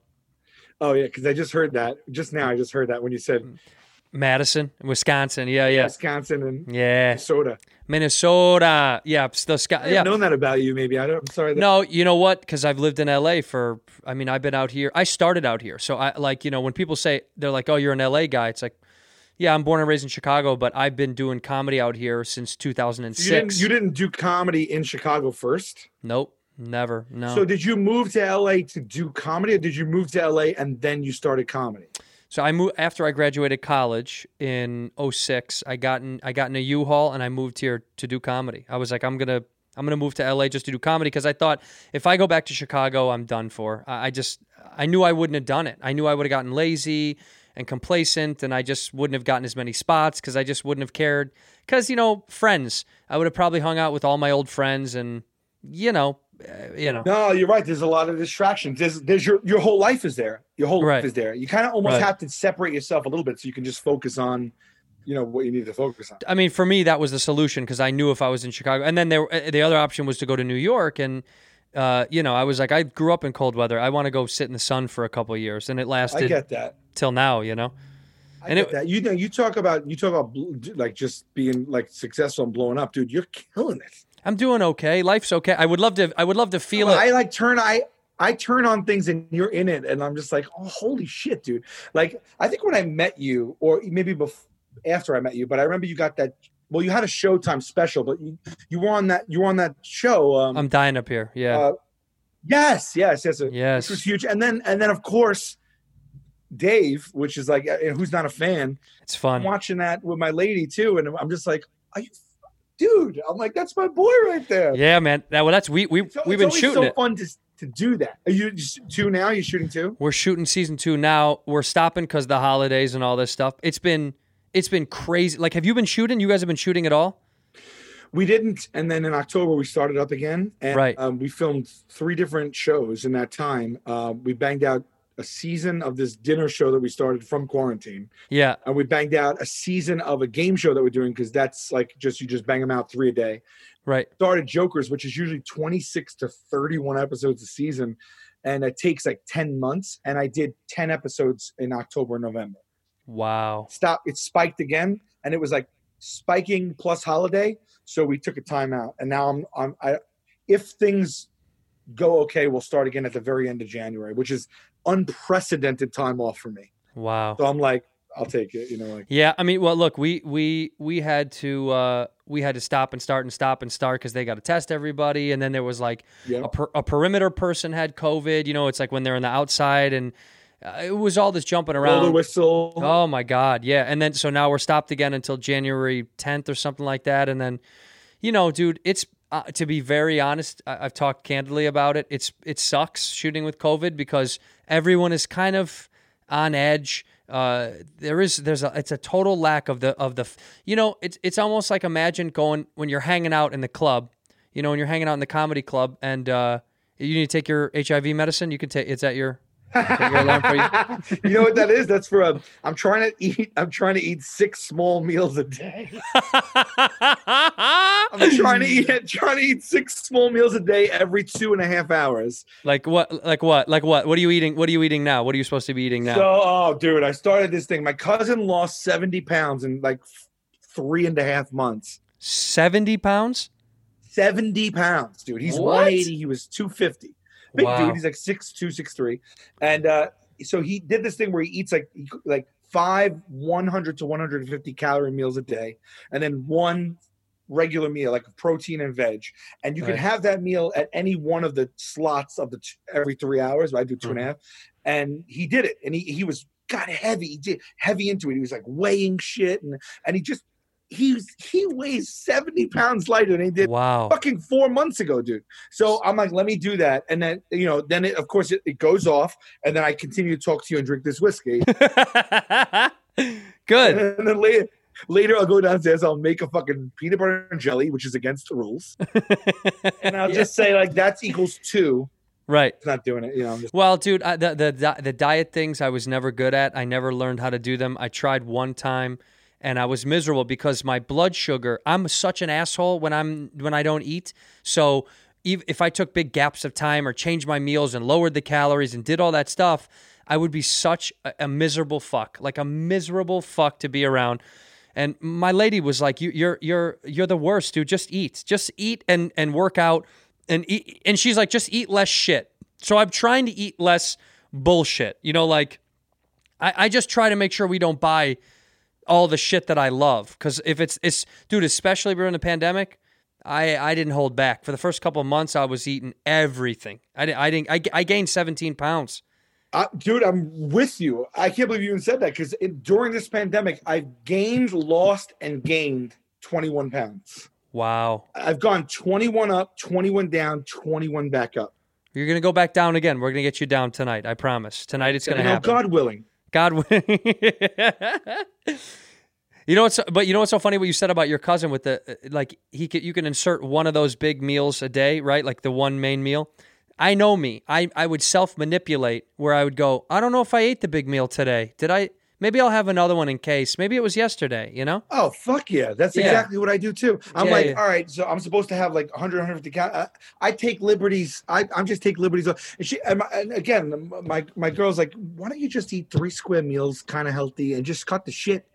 Oh yeah, because I just heard that just now. I just heard that when you said Madison, Wisconsin. Yeah, yeah, Wisconsin and yeah. Minnesota. Minnesota. Yeah, still Scott. I Yeah. known that about you. Maybe I don't. I'm sorry. That, No, you know what? Because I've lived in LA for. I mean, I've been out here. I started out here, so I like you know when people say they're like, "Oh, you're an LA guy." It's like, yeah, I'm born and raised in Chicago, but I've been doing comedy out here since 2006. you didn't. You didn't do comedy in Chicago first. Nope, never. No. So did you move to LA to do comedy, or did you move to LA and then you started comedy? So I moved after I graduated college in 06, I got in I got in a U-Haul and I moved here to do comedy. I was like I'm going to I'm going to move to LA just to do comedy because I thought if I go back to Chicago, I'm done for. I I just I knew I wouldn't have done it. I knew I would have gotten lazy and complacent and I just wouldn't have gotten as many spots cuz I just wouldn't have cared cuz you know, friends. I would have probably hung out with all my old friends and you know, uh, you know. No, you're right. There's a lot of distractions. There's, there's your your whole life is there. Your whole Right. life is there. You kind of almost Right. have to separate yourself a little bit so you can just focus on, you know, what you need to focus on. I mean, for me, that was the solution because I knew if I was in Chicago, and then there, uh, the other option was to go to New York, and uh, you know, I was like, I grew up in cold weather. I want to go sit in the sun for a couple of years, and it lasted. I get that. Till now. You know, I And it- that. You know, you talk about you talk about like just being like successful and blowing up, dude. You're killing it. I'm doing okay. Life's okay. I would love to. I would love to feel I it. like turn I I turn on things and you're in it, and I'm just like, oh, holy shit, dude. Like I think when I met you, or maybe before after I met you, but I remember you got that. Well, you had a Showtime special, but you you were on that you were on that show. Um, I'm dying up here. Yeah. uh, yes, yes, yes, Yes. This was huge, and then and then of course. Dave, which is like, uh, who's not a fan, it's I'm fun. watching that with my lady too, and I'm just like, are you, dude? I'm like, that's my boy right there. Yeah, man. That, well, that's we we it's, we've it's been shooting so it. fun to to do that. Are you just two now? You shooting two? We're shooting season two now. We're stopping because the holidays and all this stuff. It's been it's been crazy. Like, have you been shooting? You guys have been shooting at all? We didn't, and then in October we started up again, and Right. um, we filmed three different shows in that time. Uh, we banged out a season of this dinner show that we started from quarantine, Yeah. and we banged out a season of a game show that we're doing because that's like just you just bang them out three a day. Right. Started Jokers, which is usually twenty six to thirty one episodes a season, and it takes like ten months. And I did ten episodes in October November. Wow. Stop! It spiked again, and it was like spiking plus holiday. So we took a timeout, and now I'm I'm I. If things go okay, we'll start again at the very end of January, which is unprecedented time off for me. Wow. So I'm like, I'll take it. You know, like Yeah, I mean, well, look, we we we had to uh, we had to stop and start and stop and start because they got to test everybody, and then there was like yeah. a, per, a perimeter person had COVID. You know, it's like when they're on the outside, and uh, it was all this jumping Blow the around. whistle. Oh my God, yeah, and then so now we're stopped again until January 10th or something like that, and then, you know, dude, it's uh, to be very honest, I, I've talked candidly about it. It's it sucks shooting with COVID because everyone is kind of on edge. Uh, there is there's a it's a total lack of the of the you know it's it's almost like imagine going when you're hanging out in the club, you know when you're hanging out in the comedy club and uh, you need to take your HIV medicine. You can take it's at your you. You know what that is? That's for a. I'm trying to eat. I'm trying to eat six small meals a day. I'm trying to eat. Trying to eat six small meals a day every two and a half hours. like what? Like what? Like what? What are you eating? What are you eating now? What are you supposed to be eating now? So, oh, dude, I started this thing. My cousin lost 70 pounds in like three and a half months. Seventy pounds. 70 pounds, dude. He's What? 180. He was 250. Big Wow. dude. He's like six two, six three, and uh, so he did this thing where he eats like he- like five 100 to 150 calorie meals a day, and then one regular meal like protein and veg, and you Right. can have that meal at any one of the slots of the t- every three hours. I do two and a Mhm. half, and he did it, and he he was got heavy, he did heavy into it. He was like weighing shit, and and he just. He he weighs 70 pounds lighter than he did Wow. fucking four months ago, dude. So I'm like, let me do that. And then, you know, then it, of course it, it goes off. And then I continue to talk to you and drink this whiskey. Good. and then later, later I'll go downstairs. I'll make a fucking peanut butter and jelly, which is against the rules. And I'll just say like, that's equals two. Right. It's not doing it. You know, just, Well, dude, I, the the the diet things I was never good at. I never learned how to do them. I tried one time, and I was miserable because my blood sugar. I'm such an asshole when I'm when I don't eat. So if I took big gaps of time or changed my meals and lowered the calories and did all that stuff, I would be such a, a miserable fuck, like a miserable fuck to be around. And my lady was like, you, "You're you're you're the worst, dude. Just eat, just eat and and work out, and eat." And she's like, "Just eat less shit." So I'm trying to eat less bullshit. You know, like I, I just try to make sure we don't buy all the shit that I love. Because if it's it's dude, especially during the pandemic, I I didn't hold back. For the first couple of months, I was eating everything. I didn't I didn't I, I gained 17 pounds. uh, dude, I'm with you. I can't believe you even said that because during this pandemic, I've gained, lost, and gained 21 pounds. Wow. I've gone 21 up, 21 down, 21 back up. You're gonna go back down again. We're gonna get you down tonight. I promise. Tonight it's gonna You happen. God willing. God you know what's but you know what's so funny what you said about your cousin with the uh, like he could you can insert one of those big meals a day, right? Like the one main meal. I know me. I I would self manipulate where I would go, I don't know if I ate the big meal today. Did I maybe I'll have another one in case. Maybe it was yesterday, you know? Oh fuck yeah! That's Yeah. exactly what I do too. I'm Yeah, like, yeah. all right, so I'm supposed to have like 100, 150 cal- uh, I take liberties. I I'm just take liberties. And she and, my, and again, my my girl's like, why don't you just eat three square meals, kind of healthy, and just cut the shit?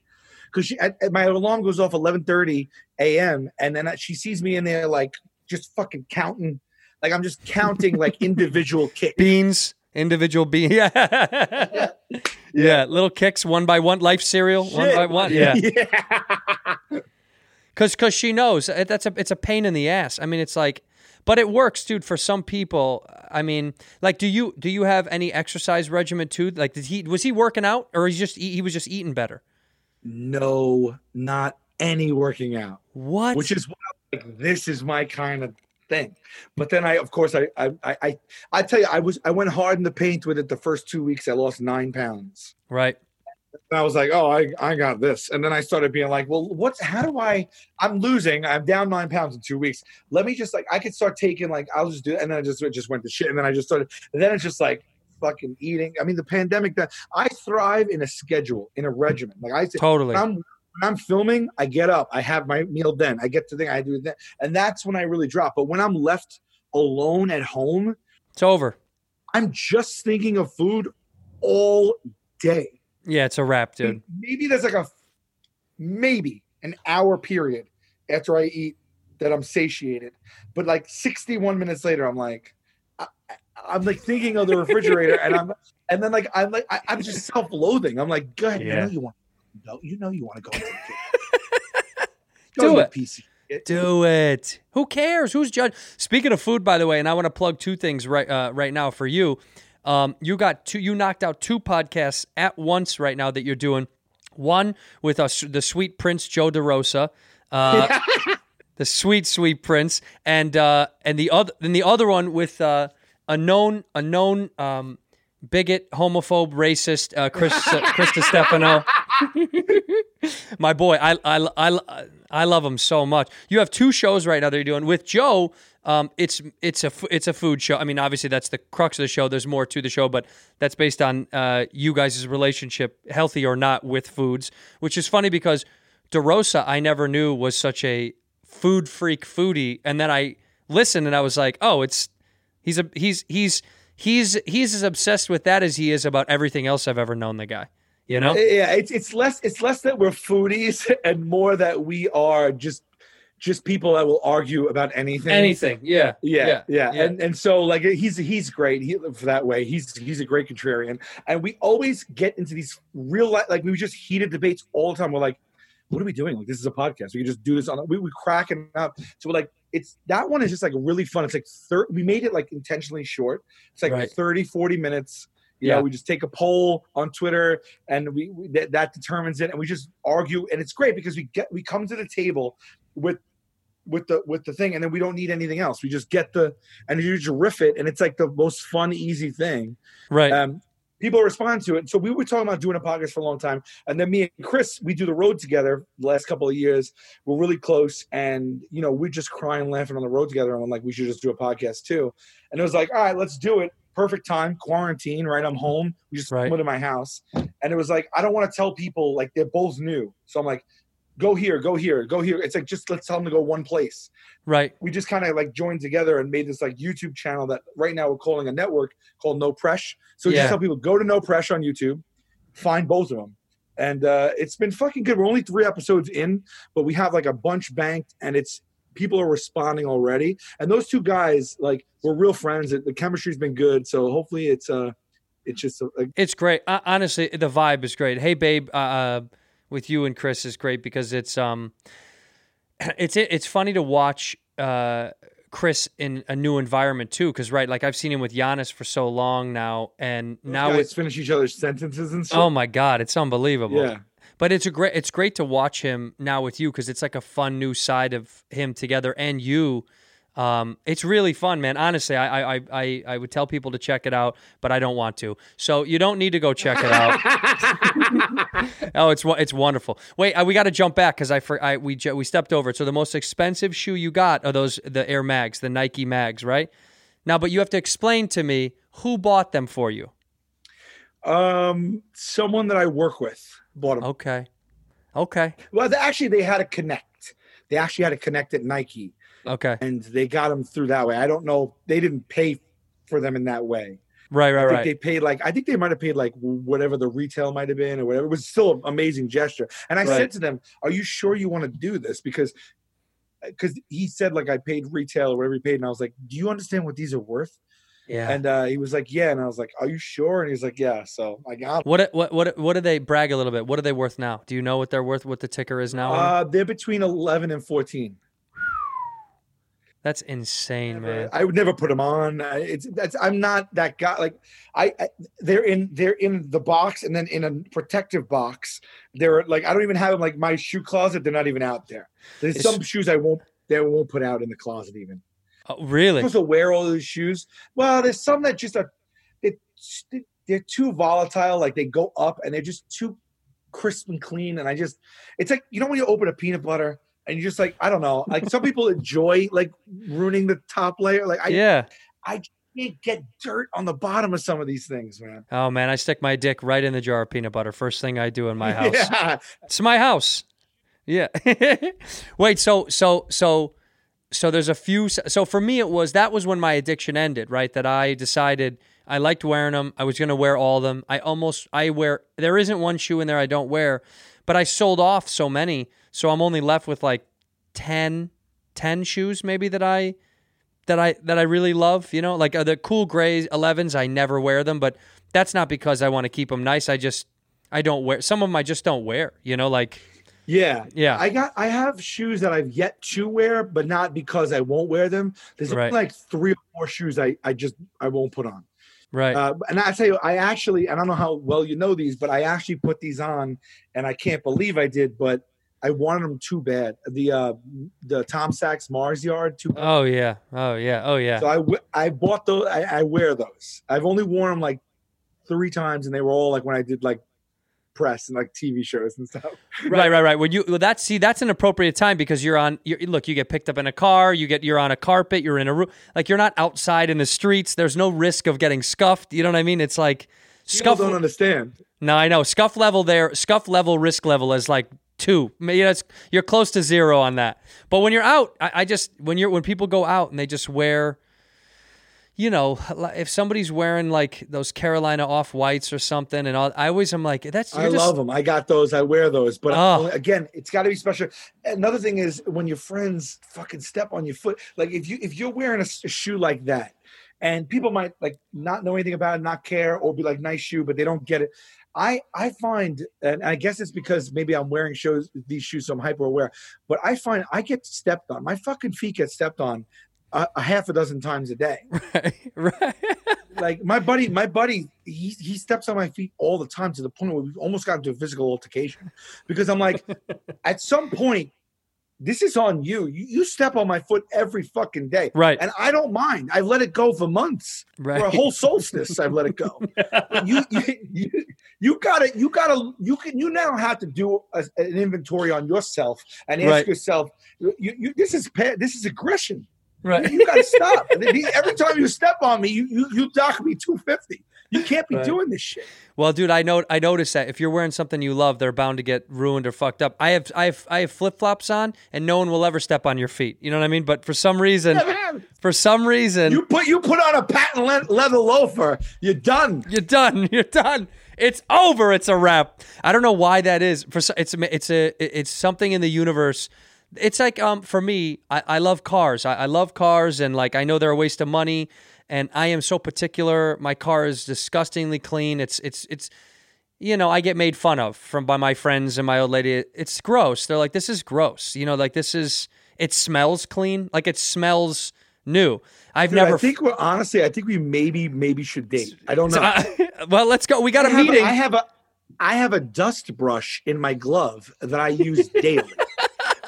Because she, at, at- my alarm goes off 11:30 a.m. and then she sees me in there like just fucking counting, like I'm just counting like individual Kix. Beans, individual beans. Yeah. yeah. Little Kix one by one, life cereal, one by one. Yeah. yeah. Cause, cause she knows uh, that's a it's a pain in the ass. I mean, it's like, but it works, dude. For some people, I mean, like, do you do you have any exercise regimen too? Like, did he was he working out or he's just he was just eating better? No, not any working out. What? which is why like this is my kind of thing. But then I, of course, I, I, I, I, tell you, I was, I went hard in the paint with it the first two weeks. I lost nine pounds. right. And I was like, oh, I, I got this. And then I started being like, well, what's, how do I, I'm losing, I'm down nine pounds in two weeks. Let me just like, I could start taking like, I'll just do it. And then I just, it just went to shit. And then I just started, and then it's just like, fucking eating. I mean, the pandemic that I thrive in a schedule, in a regimen. Like I Totally. I'm when I'm filming, I get up, I have my meal then, I get to the I do that, and that's when I really drop. But when I'm left alone at home, It's over. I'm just thinking of food all day. Yeah, it's a wrap, dude. Maybe there's like a maybe an hour period after I eat that I'm satiated, but like 61 minutes later, I'm like, I, I'm like thinking of the refrigerator, and I'm and then like I'm like I, I'm just self-loathing. I'm like, go ahead, you Yeah. know you want go, you know you want to go. into the kitchen. Do it. shit. Do it. Who cares? Who's judge? Speaking of food, by the way, and I want to plug two things right uh, right now for you. Um, you got two. You knocked out two podcasts at once right now that you're doing. One with us, the sweet Prince Joe DeRosa, uh, the sweet sweet Prince, and uh, and the other and the other one with uh, a known a known um, bigot, homophobe, racist, uh, Chris uh, Chris Stefano. My boy, I, I, I, I love him so much. You have two shows right now that you're doing with Joe. Um, it's it's a it's a food show. I mean, obviously that's the crux of the show. There's more to the show, but that's based on uh, you guys' relationship, healthy or not, with foods. Which is funny because DeRosa, I never knew was such a food freak foodie, and then I listened and I was like, oh, it's he's a he's he's he's he's as obsessed with that as he is about everything else I've ever known the guy. You know? Eh, yeah, it's it's less it's less that we're foodies and more that we are just just people that will argue about anything. Anything, yeah, Yeah, yeah, yeah. and and so like he's he's great he, for that way. He's he's a great contrarian, and we always get into these real life like we just heated debates all the time. We're like, what are we doing? Like this is a podcast. We can just do this on. We we cracking up. So we're like, it's that one is just like really fun. It's like thir- we made it like intentionally short. It's like Right. 30, 40 minutes. You Yeah. know, we just take a poll on Twitter, and we, we that, that determines it, and we just argue, and it's great because we get we come to the table with with the with the thing, and then we don't need anything else. We just get the and you just riff it, and it's like the most fun, easy thing. right. Um, people respond to it. So we were talking about doing a podcast for a long time, and then me and Chris, we do the road together. The last couple of years, we're really close, and you know we're just crying, laughing on the road together. And I'm like, we should just do a podcast too. And it was like, all right, let's do it. Perfect time, quarantine, right? I'm home. We just Right. went to my house, and it was like, I don't want to tell people like they're both new. So I'm like, go here, go here, go here. It's like just let's tell them to go one place right. we just kind of like joined together and made this like YouTube channel that right now we're calling a network called No Press. So we Yeah. just tell people go to No Press on YouTube, find both of them, and uh, it's been fucking good. We're only three episodes in, but we have like a bunch banked, and it's people are responding already. And those two guys, like, we're real friends. The chemistry's been good, so hopefully it's uh, it's just a, a It's great. Uh, honestly, the vibe is great. Hey, babe, uh, uh, with you and Chris is great because it's um, it's it's funny to watch uh Chris in a new environment too. Because right, like I've seen him with Giannis for so long now, and now guys it's finish each other's sentences and stuff. oh my god, it's unbelievable. yeah. But it's a great it's great to watch him now with you because it's like a fun new side of him together and you. Um, it's really fun, man. Honestly, I, I I I would tell people to check it out, but I don't want to. So you don't need to go check it out. oh, it's it's wonderful. Wait, uh, we got to jump back because I, for, I we we stepped over it. So the most expensive shoe you got are those the Air Mags, the Nike Mags, right? Now, but you have to explain to me who bought them for you. Um, someone that I work with bought them. Okay, okay, Well, they, actually, they had to connect. They actually had to connect at Nike, okay. and they got them through that way. I don't know. They didn't pay for them in that way. Right, right, I think right. they paid like I think they might have paid like whatever the retail might have been or whatever. It was still an amazing gesture. And I Right. said to them, "Are you sure you want to do this?" Because uh, because he said like I paid retail or whatever he paid, and I was like, "Do you understand what these are worth?" Yeah. And uh, he was like, "Yeah," and I was like, "Are you sure?" And he's like, "Yeah." So I got. 'em. What what what what do they brag a little bit? What are they worth now? Do you know what they're worth? What the ticker is now? on? Uh, they're between eleven and fourteen. That's insane, man. I would never put them on. I- It's that's I'm not that guy. Like I, I they're in they're in the box and then in a protective box. They're like I don't even have them like my shoe closet. They're not even out there. There's It's- some shoes I won't they won't put out in the closet even. Oh, really? supposed to wear all those shoes. Well, there's some that just are it, they're too volatile. Like they go up and they're just too crisp and clean. And I just it's like you know when you open a peanut butter and you're just like I don't know. Like some people enjoy like ruining the top layer. Like I yeah. I can't get dirt on the bottom of some of these things, man. Oh man, I stick my dick right in the jar of peanut butter. First thing I do in my house. Yeah. It's my house. Yeah. Wait, so so so so there's a few so for me it was that was when my addiction ended, right? That I decided I liked wearing them. I was going to wear all of them. I almost I wear there isn't one shoe in there I don't wear, but I sold off so many, so I'm only left with like 10 10 shoes maybe that I that I that I really love, you know? Like uh, the cool gray 11s, I never wear them, but that's not because I want to keep them nice. I just I don't wear some of them I just don't wear, you know, like Yeah. Yeah. I got I have shoes that I've yet to wear, but not because I won't wear them. There's Right. like three or four shoes I, I just I won't put on. right. Uh, and I tell you, I actually, I don't know how well you know these, but I actually put these on, and I can't believe I did. But I wanted them too bad. The uh, the Tom Sachs Mars Yard too. Oh yeah. Oh yeah. Oh yeah. So I w- I bought those. I, I wear those. I've only worn them like three times, and they were all like when I did like press and like TV shows and stuff. Right, right, right. When you well, that's see, that's an appropriate time because you're on. You're, look, you get picked up in a car. You get you're on a carpet. You're in a room. Like you're not outside in the streets. There's no risk of getting scuffed. You know what I mean? It's like People scuff. don't understand. No, I know scuff level there. Scuff level risk level is like two. Maybe that's you're close to zero on that. But when you're out, I, I just when you're when people go out and they just wear. You know, if somebody's wearing like those Carolina off whites or something, and all, I always am like, "That's." I just- love them. I got those. I wear those. But Oh. again, it's got to be special. Another thing is when your friends fucking step on your foot. Like if you if you're wearing a shoe like that, and people might like not know anything about it, not care, or be like nice shoe, but they don't get it. I I find, and I guess it's because maybe I'm wearing shows these shoes, so I'm hyper aware. But I find I get stepped on. My fucking feet get stepped on a, a half a dozen times a day right. right. like my buddy, my buddy, he he steps on my feet all the time to the point where we've almost got into a physical altercation. Because I'm like, at some point, this is on you. you. You step on my foot every fucking day. Right. And I don't mind. I've let it go for months. Right. For a whole solstice, I've let it go. You, you, you, you gotta, you gotta, you can, you now have to do a, an inventory on yourself and ask Right. yourself, you, you, this is, this is aggression. Right. You gotta stop. Every time you step on me, you you, you dock me two fifty. You can't be Right. doing this shit. Well, dude, I know I noticed that if you're wearing something you love, they're bound to get ruined or fucked up. I have I have I have flip flops on, and no one will ever step on your feet. You know what I mean? But for some reason, happened. for some reason, You put you put on a patent le- leather loafer, you're done. you're done. You're done. It's over. It's a wrap. I don't know why that is. For it's it's a it's something in the universe. It's like um for me, I, I love cars. I, I love cars, and like I know they're a waste of money, and I am so particular. My car is disgustingly clean. It's it's it's you know, I get made fun of from by my friends and my old lady. It's gross. They're like, this is gross. You know, like this is. It smells clean. Like it smells new. I've Dude, never. I think we're honestly. I think we maybe maybe should date. I don't know. well, let's go. We got I a meeting. I have a I have a dust brush in my glove that I use daily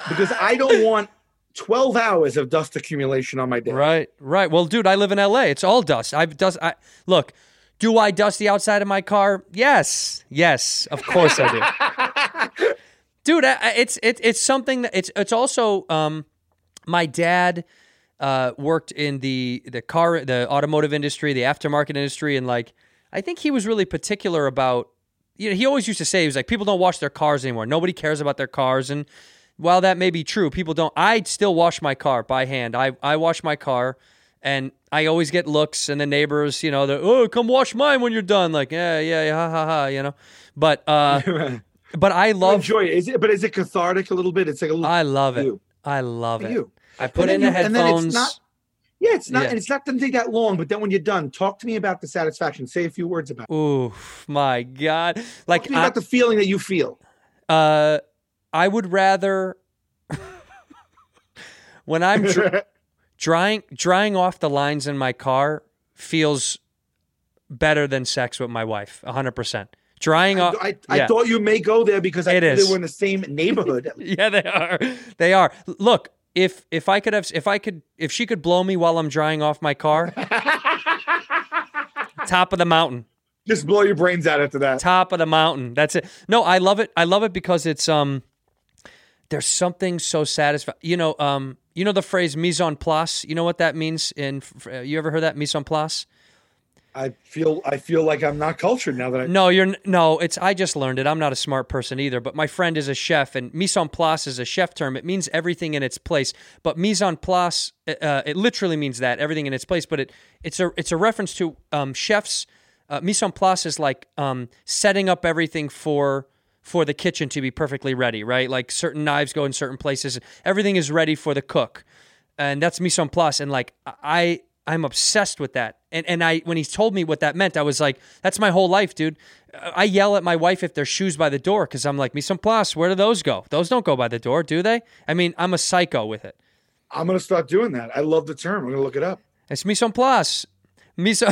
because I don't want twelve hours of dust accumulation on my day. Right, right. Well, dude, I live in LA. It's all dust. I've dust. I look. Do I dust the outside of my car? Yes, yes. Of course I do. dude, I- it's it, it's something that it's it's also um, my dad uh, worked in the the car the automotive industry, the aftermarket industry, and like I think he was really particular about. You know, he always used to say he was like people don't wash their cars anymore. Nobody cares about their cars, and while that may be true, people don't. I still wash my car by hand. I I wash my car, and I always get looks, and the neighbors, you know, they're oh come wash mine when you're done. Like yeah yeah yeah ha ha ha, you know. But uh, but I I love enjoy it. Is it? But is it cathartic a little bit? It's like a little. I love it. you. I love it. you. I put in the you- and then it's headphones. not- Yeah, it's not, Yeah. and it's not doesn't take that long. But then when you're done, talk to me about the satisfaction. Say a few words about. It. Ooh, my God! Talk Like to me I, about the feeling that you feel. uh, I would rather when I'm dr- drying drying off the lines in my car feels better than sex with my wife. hundred percent. Drying off. I, I yeah. thought you may go there because I It is. they were in the same neighborhood. yeah, they are. They are. Look, if if I could have, if I could, if she could blow me while I'm drying off my car, top of the mountain. Just blow your brains out after that. top of the mountain. That's it. No, I love it. I love it because it's um there's something so satisfying. You know, um you know the phrase mise en place? You know what that means in you ever heard that mise en place? I feel I feel like I'm not cultured now that I. No, you're no, it's I just learned it. I'm not a smart person either, but my friend is a chef and mise en place is a chef term. It means everything in its place. But mise en place uh, it literally means that, everything in its place, but it it's a it's a reference to um chefs uh, mise en place is like um setting up everything for for the kitchen to be perfectly ready, right? Like certain knives go in certain places. Everything is ready for the cook. And that's mise en place and like I I'm obsessed with that. And and I when he told me what that meant, I was like, that's my whole life, dude. I yell at my wife if there's shoes by the door because I'm like, mise en place, where do those go? Those don't go by the door, do they? I mean, I'm a psycho with it. I'm gonna start doing that. I love the term. I'm gonna look it up. It's mise en place. Mise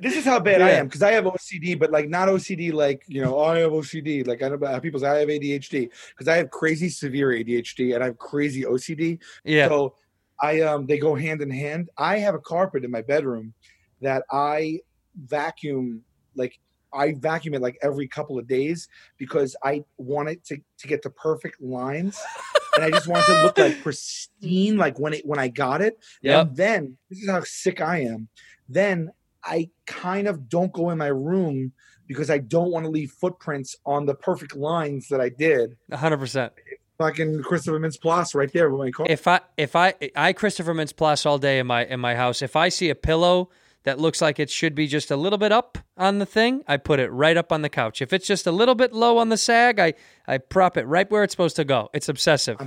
This is how bad I am because I have OCD, but like not OCD like you know. Oh, I have OCD. Like I know people say I have ADHD because I have crazy severe ADHD and I have crazy OCD. Yeah. So I um they go hand in hand. I have a carpet in my bedroom that I vacuum like I vacuum it like every couple of days because I want it to, to get the perfect lines. and I just want it to look like pristine, like when it when I got it. Yep. And then this is how sick I am. Then I kind of don't go in my room because I don't want to leave footprints on the perfect lines that I did. 100%. Fucking Christopher Mintz-Plasse right there with my car. If I if I I Christopher Mintz-Plasse all day in my in my house. If I see a pillow that looks like it should be just a little bit up on the thing, I put it right up on the couch. If it's just a little bit low on the sag, I I prop it right where it's supposed to go. It's obsessive.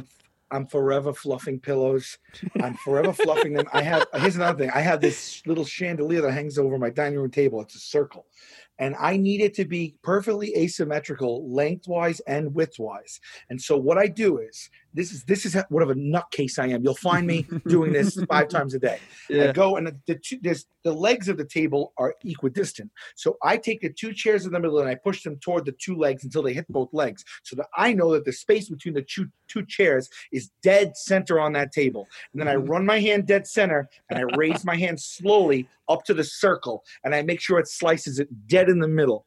I'm forever fluffing pillows. I'm forever fluffing them. I have here's another thing. I have this little chandelier that hangs over my dining room table. It's a circle. And I need it to be perfectly asymmetrical, lengthwise and widthwise. And so what I do is this is this is what of a nutcase I am. You'll find me doing this five times a day. And I go and the, the two this, the legs of the table are equidistant. So I take the two chairs in the middle and I push them toward the two legs until they hit both legs. So that I know that the space between the two two chairs is dead center on that table. And then I mm-hmm. run my hand dead center and I raise my hand slowly up to the circle and I make sure it slices it dead in the middle.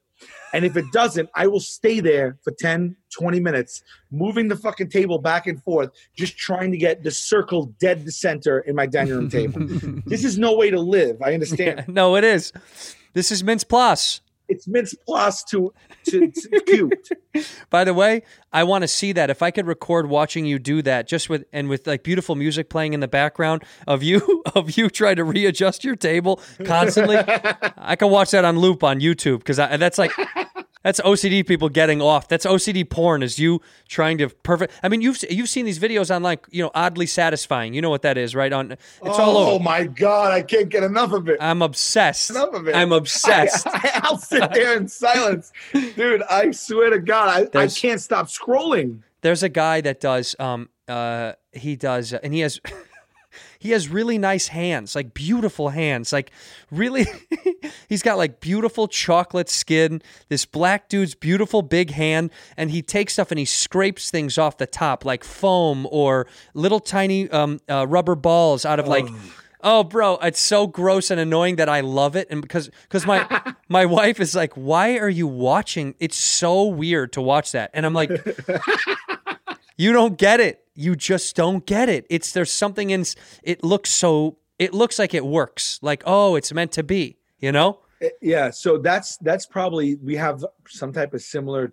And if it doesn't, I will stay there for 10, 20 minutes, moving the fucking table back and forth, just trying to get the circle dead to center in my dining room table. this is no way to live. I understand. no, it is. This is Mintz-Plasse. It's Mintz-Plasse to, to, to cute. By the way, I want to see that. If I could record watching you do that, just with and with like beautiful music playing in the background of you of you trying to readjust your table constantly, I can watch that on loop on YouTube because that's like that's OCD people getting off. That's OCD porn. Is you trying to perfect? I mean, you've you've seen these videos online. You know, oddly satisfying. You know what that is, right? On it's all over. oh my God, I can't get enough of it. I'm obsessed. enough of it. I'm obsessed. I, will sit there in silence. Dude, I swear to God, I, I can't stop scrolling. There's a guy that does um uh he does and he has he has really nice hands, like beautiful hands. Like really he's got like beautiful chocolate skin, this black dude's beautiful big hand and he takes stuff and he scrapes things off the top like foam or little tiny um uh, rubber balls out of like Oh, bro, it's so gross and annoying that I love it, and because because my my wife is like, "Why are you watching? It's so weird to watch that," and I'm like, you don't get it. You just don't get it. It's there's something in it looks so it looks like it works. Like, oh, it's meant to be, you know? Eh, Yeah, so that's that's probably we have some type of similar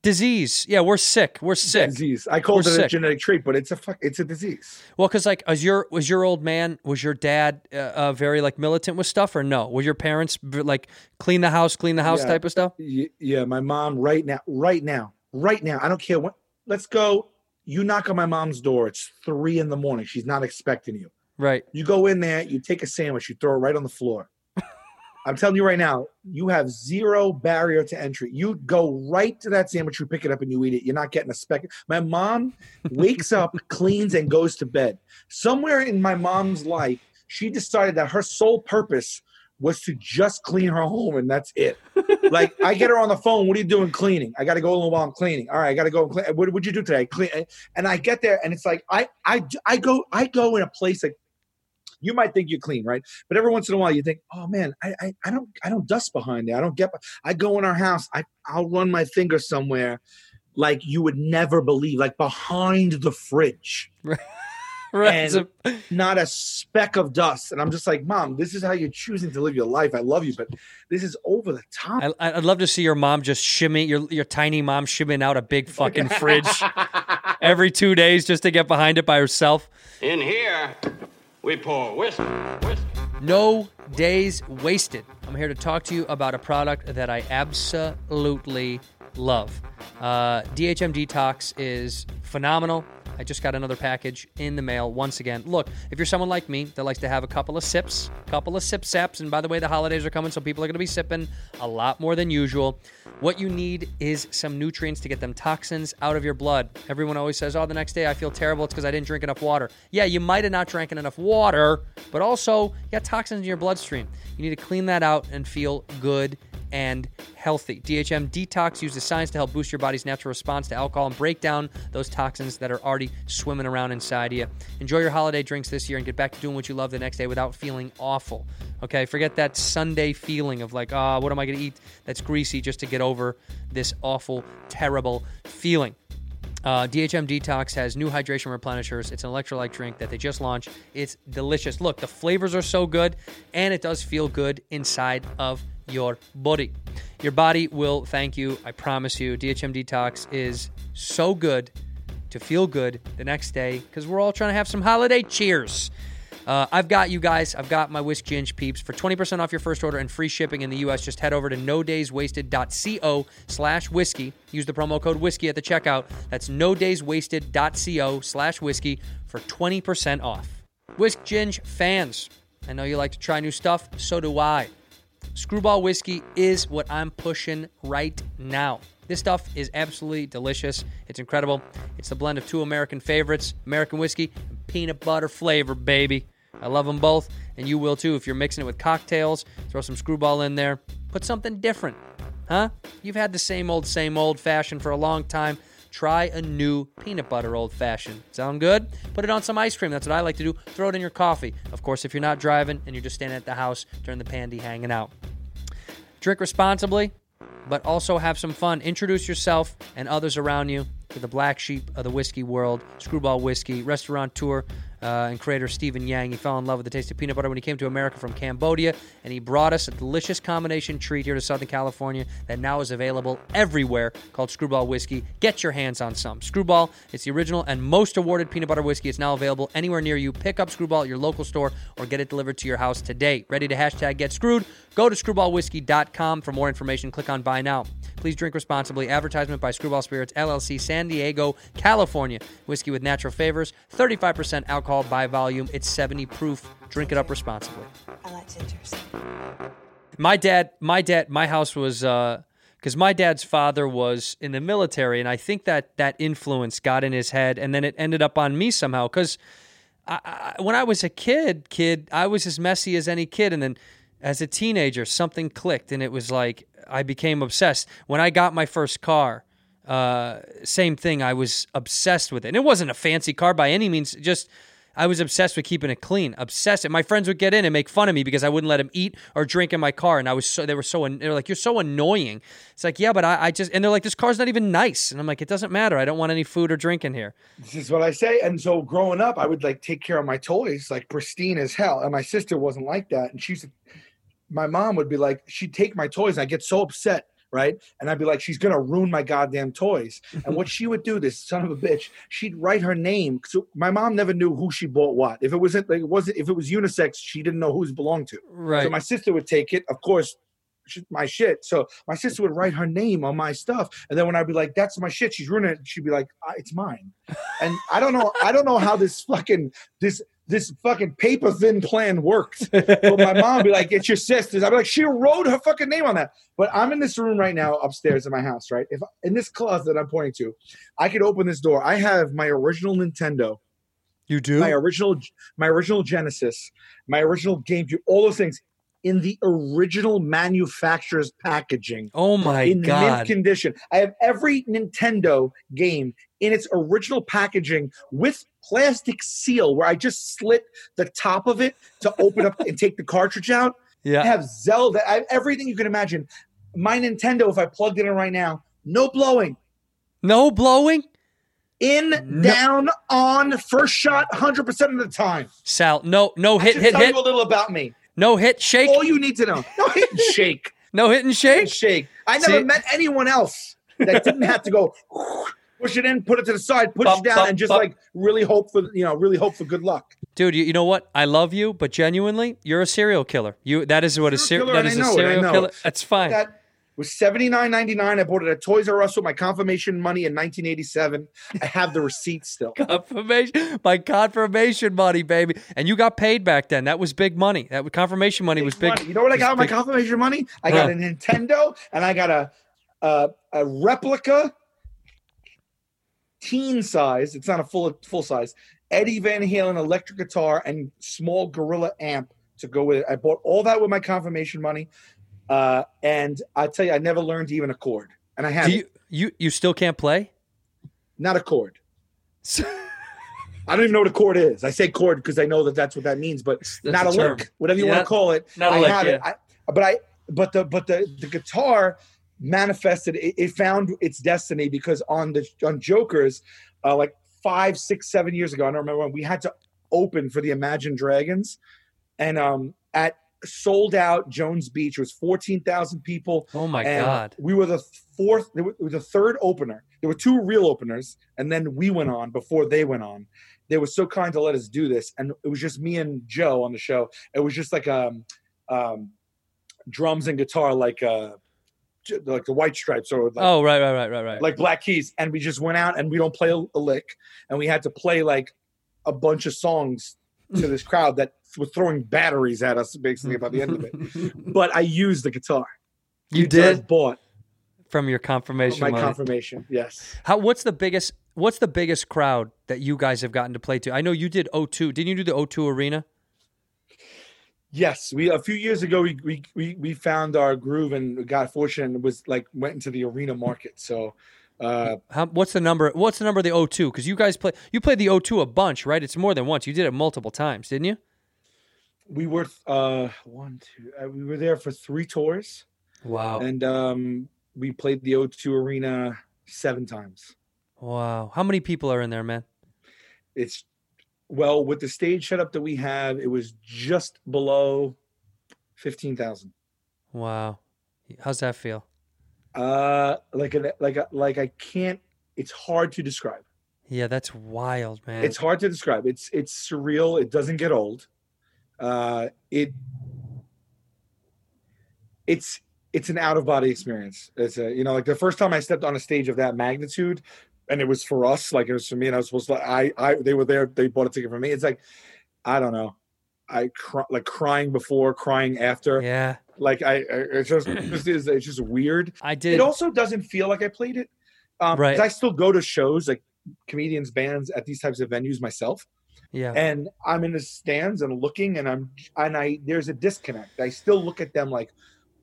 Disease. Yeah, we're sick. We're sick. disease. I called We're it a genetic trait, but it's a fuck, it's a disease. Well, cuz like was your was your old man, was your dad uh, uh, very like militant with stuff or no? Were your parents like clean the house, clean the house Yeah. type of stuff? Yeah, my mom right now, right now, right now. I don't care what. Let's go. You knock on my mom's door. It's three in the morning. She's not expecting you. Right. You go in there, you take a sandwich, you throw it right on the floor. I'm telling you right now, you have zero barrier to entry. You go right to that sandwich, you pick it up, and you eat it. You're not getting a speck. My mom wakes up, cleans, and goes to bed. Somewhere in my mom's life, she decided that her sole purpose was to just clean her home, and that's it. Like I get her on the phone. What are you doing cleaning? I got to go while I'm cleaning. All right, I got to go clean. What would you do today? Clean. And I get there, and it's like I I I go I go in a place like you might think you're clean, right? But every once in a while, you think, oh man, I I, I don't I don't dust behind there. I don't get. I go in our house. I I'll run my finger somewhere. Like you would never believe, like behind the fridge, Right. And- not a speck of dust. And I'm just like, Mom, this is how you're choosing to live your life. I love you, but this is over the top. I, I'd love to see your mom just shimmy your your tiny mom shimmying out a big fucking fridge every two days just to get behind it by herself. In here, we pour whiskey, whiskey. No days wasted. I'm here to talk to you about a product that I absolutely love. Uh, DHM Detox is phenomenal. I just got another package in the mail once again. Look, if you're someone like me that likes to have a couple of sips, a couple of sip saps, and by the way, the holidays are coming, so people are going to be sipping a lot more than usual. What you need is some nutrients to get them toxins out of your blood. Everyone always says, "Oh, the next day I feel terrible. It's because I didn't drink enough water." Yeah, you might have not drank enough water, but also you got toxins in your bloodstream. You need to clean that out and feel good and healthy. DHM Detox uses science to help boost your body's natural response to alcohol and break down those toxins that are already swimming around inside you. Enjoy your holiday drinks this year and get back to doing what you love the next day without feeling awful. Okay, forget that Sunday feeling of like, ah, what am I going to eat that's greasy just to get over this awful, terrible feeling. Uh, DHM Detox has new hydration replenishers. It's an electrolyte drink that they just launched. It's delicious. Look, the flavors are so good, and it does feel good inside of your body. Your body will thank you. I promise you. DHM Detox is so good to feel good the next day because we're all trying to have some holiday cheers. Uh, I've got you guys. I've got my Whisk Ginge peeps. For 20% off your first order and free shipping in the U.S., just head over to nodayswasted.co slash whiskey. Use the promo code whiskey at the checkout. That's nodayswasted.co slash whiskey for 20% off. Whisk Ginge fans, I know you like to try new stuff. So do I. Screwball whiskey is what I'm pushing right now. This stuff is absolutely delicious. It's incredible. It's the blend of two American favorites American whiskey and peanut butter flavor, baby. I love them both, and you will too if you're mixing it with cocktails. Throw some screwball in there. Put something different, huh? You've had the same old, same old fashion for a long time. Try a new peanut butter old fashioned. Sound good? Put it on some ice cream. That's what I like to do. Throw it in your coffee. Of course, if you're not driving and you're just standing at the house during the pandy hanging out. Drink responsibly, but also have some fun. Introduce yourself and others around you to the black sheep of the whiskey world, Screwball Whiskey, restaurateur uh, and creator Steven Yeng. He fell in love with the taste of peanut butter when he came to America from Cambodia, and he brought us a delicious combination treat here to Southern California that now is available everywhere called Screwball Whiskey. Get your hands on some. Screwball, it's the original and most awarded peanut butter whiskey. It's now available anywhere near you. Pick up Screwball at your local store or get it delivered to your house today. Ready to hashtag get screwed? Go to screwballwhiskey.com for more information. Click on buy now. Please drink responsibly. Advertisement by Screwball Spirits, LLC, San Diego, California. Whiskey with natural flavors, 35% alcohol by volume. It's 70 proof. Drink it up responsibly. I like gingers. My dad, my dad, my house was uh, because my dad's father was in the military, and I think that that influence got in his head, and then it ended up on me somehow. Because I, I, when I was a kid, kid, I was as messy as any kid, and then as a teenager, something clicked, and it was like I became obsessed. When I got my first car, uh, same thing. I was obsessed with it, and it wasn't a fancy car by any means. Just I was obsessed with keeping it clean. Obsessed. And my friends would get in and make fun of me because I wouldn't let them eat or drink in my car, and I was so they were so they were like, "You're so annoying." It's like, yeah, but I, I just and they're like, "This car's not even nice," and I'm like, "It doesn't matter. I don't want any food or drink in here." This is what I say. And so growing up, I would like take care of my toys like pristine as hell. And my sister wasn't like that. And she used to, my mom would be like, she'd take my toys and I get so upset, right? And I'd be like, she's gonna ruin my goddamn toys. and what she would do, this son of a bitch, she'd write her name. So my mom never knew who she bought what. If it wasn't like it wasn't if it was unisex, she didn't know whose belonged to. Right. So my sister would take it, of course. My shit. So my sister would write her name on my stuff, and then when I'd be like, "That's my shit," she's ruining it. She'd be like, "Ah, "It's mine," and I don't know. I don't know how this fucking this this fucking paper thin plan worked. But my mom be like, "It's your sister's." I'd be like, "She wrote her fucking name on that." But I'm in this room right now upstairs in my house, right? If in this closet I'm pointing to, I could open this door. I have my original Nintendo, You do? my original my original Genesis, my original GameCube, all those things in the original manufacturer's packaging oh my in mint god! condition. I have every Nintendo game in its original packaging with plastic seal where I just slit the top of it to open up and take the cartridge out. Yeah, I have Zelda, I have everything you can imagine. My Nintendo, if I plugged it in right now, no blowing. No blowing. In, No. down, on, first shot, 100% of the time. Sal, no, no hit, hit, tell hit, you a little about me. No hit, shake, All you need to know. No hit and shake. no hit and Hit and shake. shake. I never See? met anyone else that didn't have to go push it in, put it to the side, push Bop, it down, bop, and just bop. like really hope for you know, really hope for good luck. Dude, you, you know what? I love you, but genuinely, you're a serial killer. You that is what a Serial ser- killer, that I a know it, I know killer. it. That's fine. That was seventy nine ninety nine. I bought it at Toys R Us with my confirmation money in nineteen eighty seven. I have the receipt still. confirmation, my confirmation money, baby. And you got paid back then. That was big money. That confirmation money was big. Money. You know what I got with my confirmation money? I got Huh. a Nintendo and I got a a, a replica teen size. It's not a full full size. Eddie Van Halen electric guitar and small Gorilla amp to go with it. I bought all that with my confirmation money, uh, and I tell you, I never learned even a chord, and I have you you you still can't play? not a chord. I don't even know what a chord is. I say chord because I know that that's what that means, but That's not a term. lick, whatever you Yeah. want to call it. Not a I lick, had it. I, but I, but the, but the, the guitar manifested. It, it found its destiny because on the on Jokers, uh, like five, six, seven years ago, I don't remember when we had to open for the Imagine Dragons, and um at sold out Jones Beach it was fourteen thousand people. Oh my God. We were the fourth. It was the third opener. There were two real openers, and then we went on before they went on. They were so kind to let us do this, and it was just me and Joe on the show. It was just like um, um, drums and guitar, like uh, like the White Stripes or like, Oh, right, right, right, right, right. like Black Keys, and we just went out and we don't play a, a lick, and we had to play like a bunch of songs to this crowd that was throwing batteries at us basically by the end of it. But I used the guitar. you Guitar did bought from your confirmation. my money. confirmation. Yes. How? What's the biggest? What's the biggest crowd that you guys have gotten to play to? I know you did O2. Didn't you do the O2 Arena? Yes, we a few years ago we we we, we found our groove and got fortunate and was like went into the arena market. So uh How, what's the number? What's the number of the O2? Because you guys play. You played the O2 a bunch, right? It's more than once. You did it multiple times, didn't you? We were uh one two uh, we were there for three tours Wow. and um we played the O2 arena seven times. Wow. How many people are in there, man? It's well with the stage setup that we have, it was just below fifteen thousand. Wow. How's that feel? Uh, like a like a like I can't. It's hard to describe. Yeah, that's wild, man. It's hard to describe. It's it's surreal. It doesn't get old. Uh, it it's it's an out of body experience. It's a you know like the first time I stepped on a stage of that magnitude, and it was for us, like it was for me, and I was supposed to. I I they were there. They bought a ticket for me. It's like I don't know. I cry, like crying before, crying after. yeah. Like I, I it's just it's just, it's just weird. I did. It also doesn't feel like I played it. Um, Right. I still go to shows like comedians, bands at these types of venues myself, yeah. and I'm in the stands and looking, and I'm and I there's a disconnect. I still look at them like,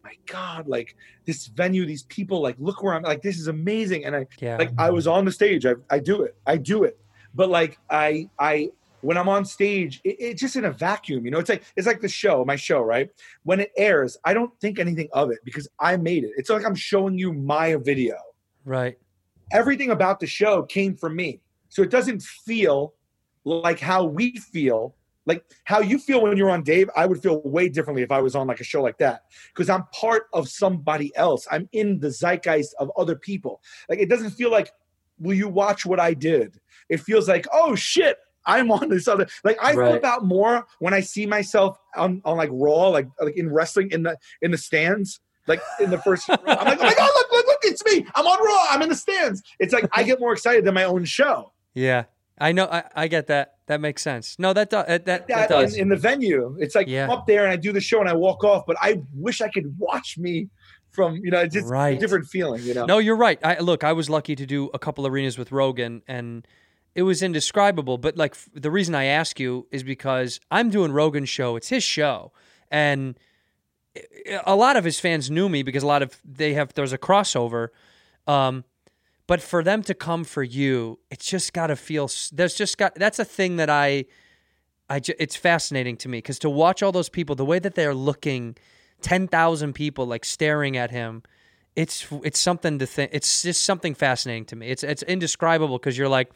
my God, like this venue, these people, like look where I'm. Like this is amazing, and I yeah. like I was on the stage. I I do it. I do it. But like I I when I'm on stage, it, it's just in a vacuum. You know, it's like it's like the show, my show, right? When it airs, I don't think anything of it because I made it. It's like I'm showing you my video. right. Everything about the show came from me. So it doesn't feel like how we feel. Like how you feel when you're on Dave, I would feel way differently if I was on like a show like that because I'm part of somebody else. I'm in the zeitgeist of other people. Like it doesn't feel like, will you watch what I did? It feels like, oh shit, I'm on this other. Like I Right. flip out more when I see myself on, on like Raw, like like in wrestling in the in the stands. Like in the first, I'm like, oh my god, look, look, look, it's me. I'm on Raw. I'm in the stands. It's like I get more excited than my own show. Yeah. I know. I, I get that. That makes sense. No, that does. That, that, that does. in, in the venue. It's like Yeah. Up there and I do the show and I walk off, but I wish I could watch me from you know it's just Right. a different feeling. You know, No, you're right. I look, I was lucky to do a couple arenas with Rogan and it was indescribable, but like f- the reason I ask you is because I'm doing Rogan's show. It's his show. And a lot of his fans knew me because a lot of they have there's a crossover. Um but for them to come for you, it's just got to feel there's just got that's a thing that I I ju- it's fascinating to me cuz to watch all those people the way that they're looking 10,000 people like staring at him it's it's something to think it's just something fascinating to me. It's it's indescribable because you're like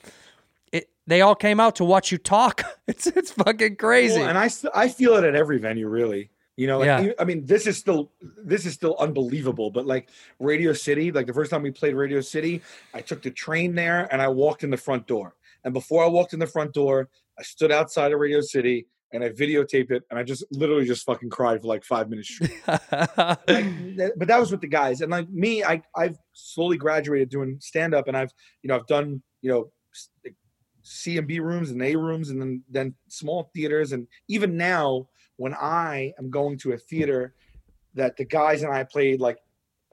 it they all came out to watch you talk. It's it's fucking crazy. Well, and I I feel it at every venue, really. You know, like, Yeah. I mean, this is still this is still unbelievable. But like Radio City, like the first time we played Radio City, I took the train there and I walked in the front door. And before I walked in the front door, I stood outside of Radio City and I videotaped it, and I just literally just fucking cried for like five minutes. straight. like, but that was with the guys, and like me, I I've slowly graduated doing stand up, and I've you know I've done you know C and B rooms and A rooms, and then then small theaters, and even now when I am going to a theater that the guys and I played like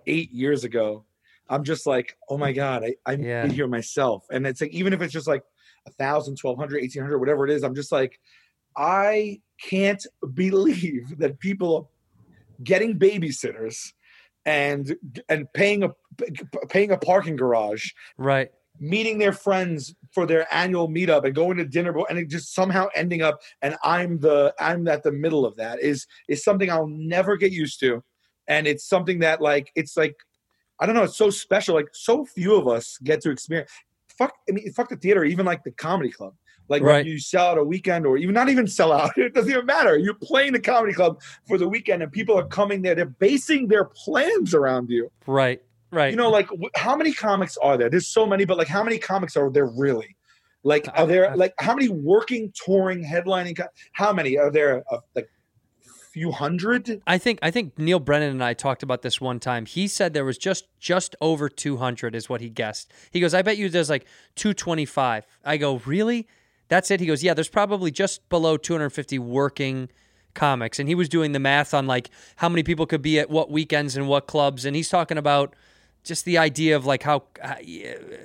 eight years ago, I'm just like, oh my god, I I'm Yeah. here myself, and it's like even if it's just like a thousand, twelve hundred, eighteen hundred, whatever it is, I'm just like. I can't believe that people are getting babysitters and and paying a paying a parking garage right meeting their friends for their annual meetup and going to dinner and it just somehow ending up and I'm the I'm at the middle of that is is something I'll never get used to. And it's something that like it's like I don't know, it's so special. Like so few of us get to experience fuck I mean fuck the theater, even like the comedy club. Like Right. you sell out a weekend or even not even sell out, it doesn't even matter. You're playing the comedy club for the weekend and people are coming there. They're basing their plans around you. Right. Right. You know, like how many comics are there? There's so many, but like how many comics are there really? Like, are there like how many working, touring, headlining? co- How many are there? Uh, like few hundred? I think I think Neal Brennan and I talked about this one time. He said there was just just over 200 is what he guessed. He goes, "I bet you there's like 225." I go, "Really? That's it?" He goes, "Yeah, there's probably just below 250 working comics." And he was doing the math on like how many people could be at what weekends and what clubs and he's talking about just the idea of like how uh,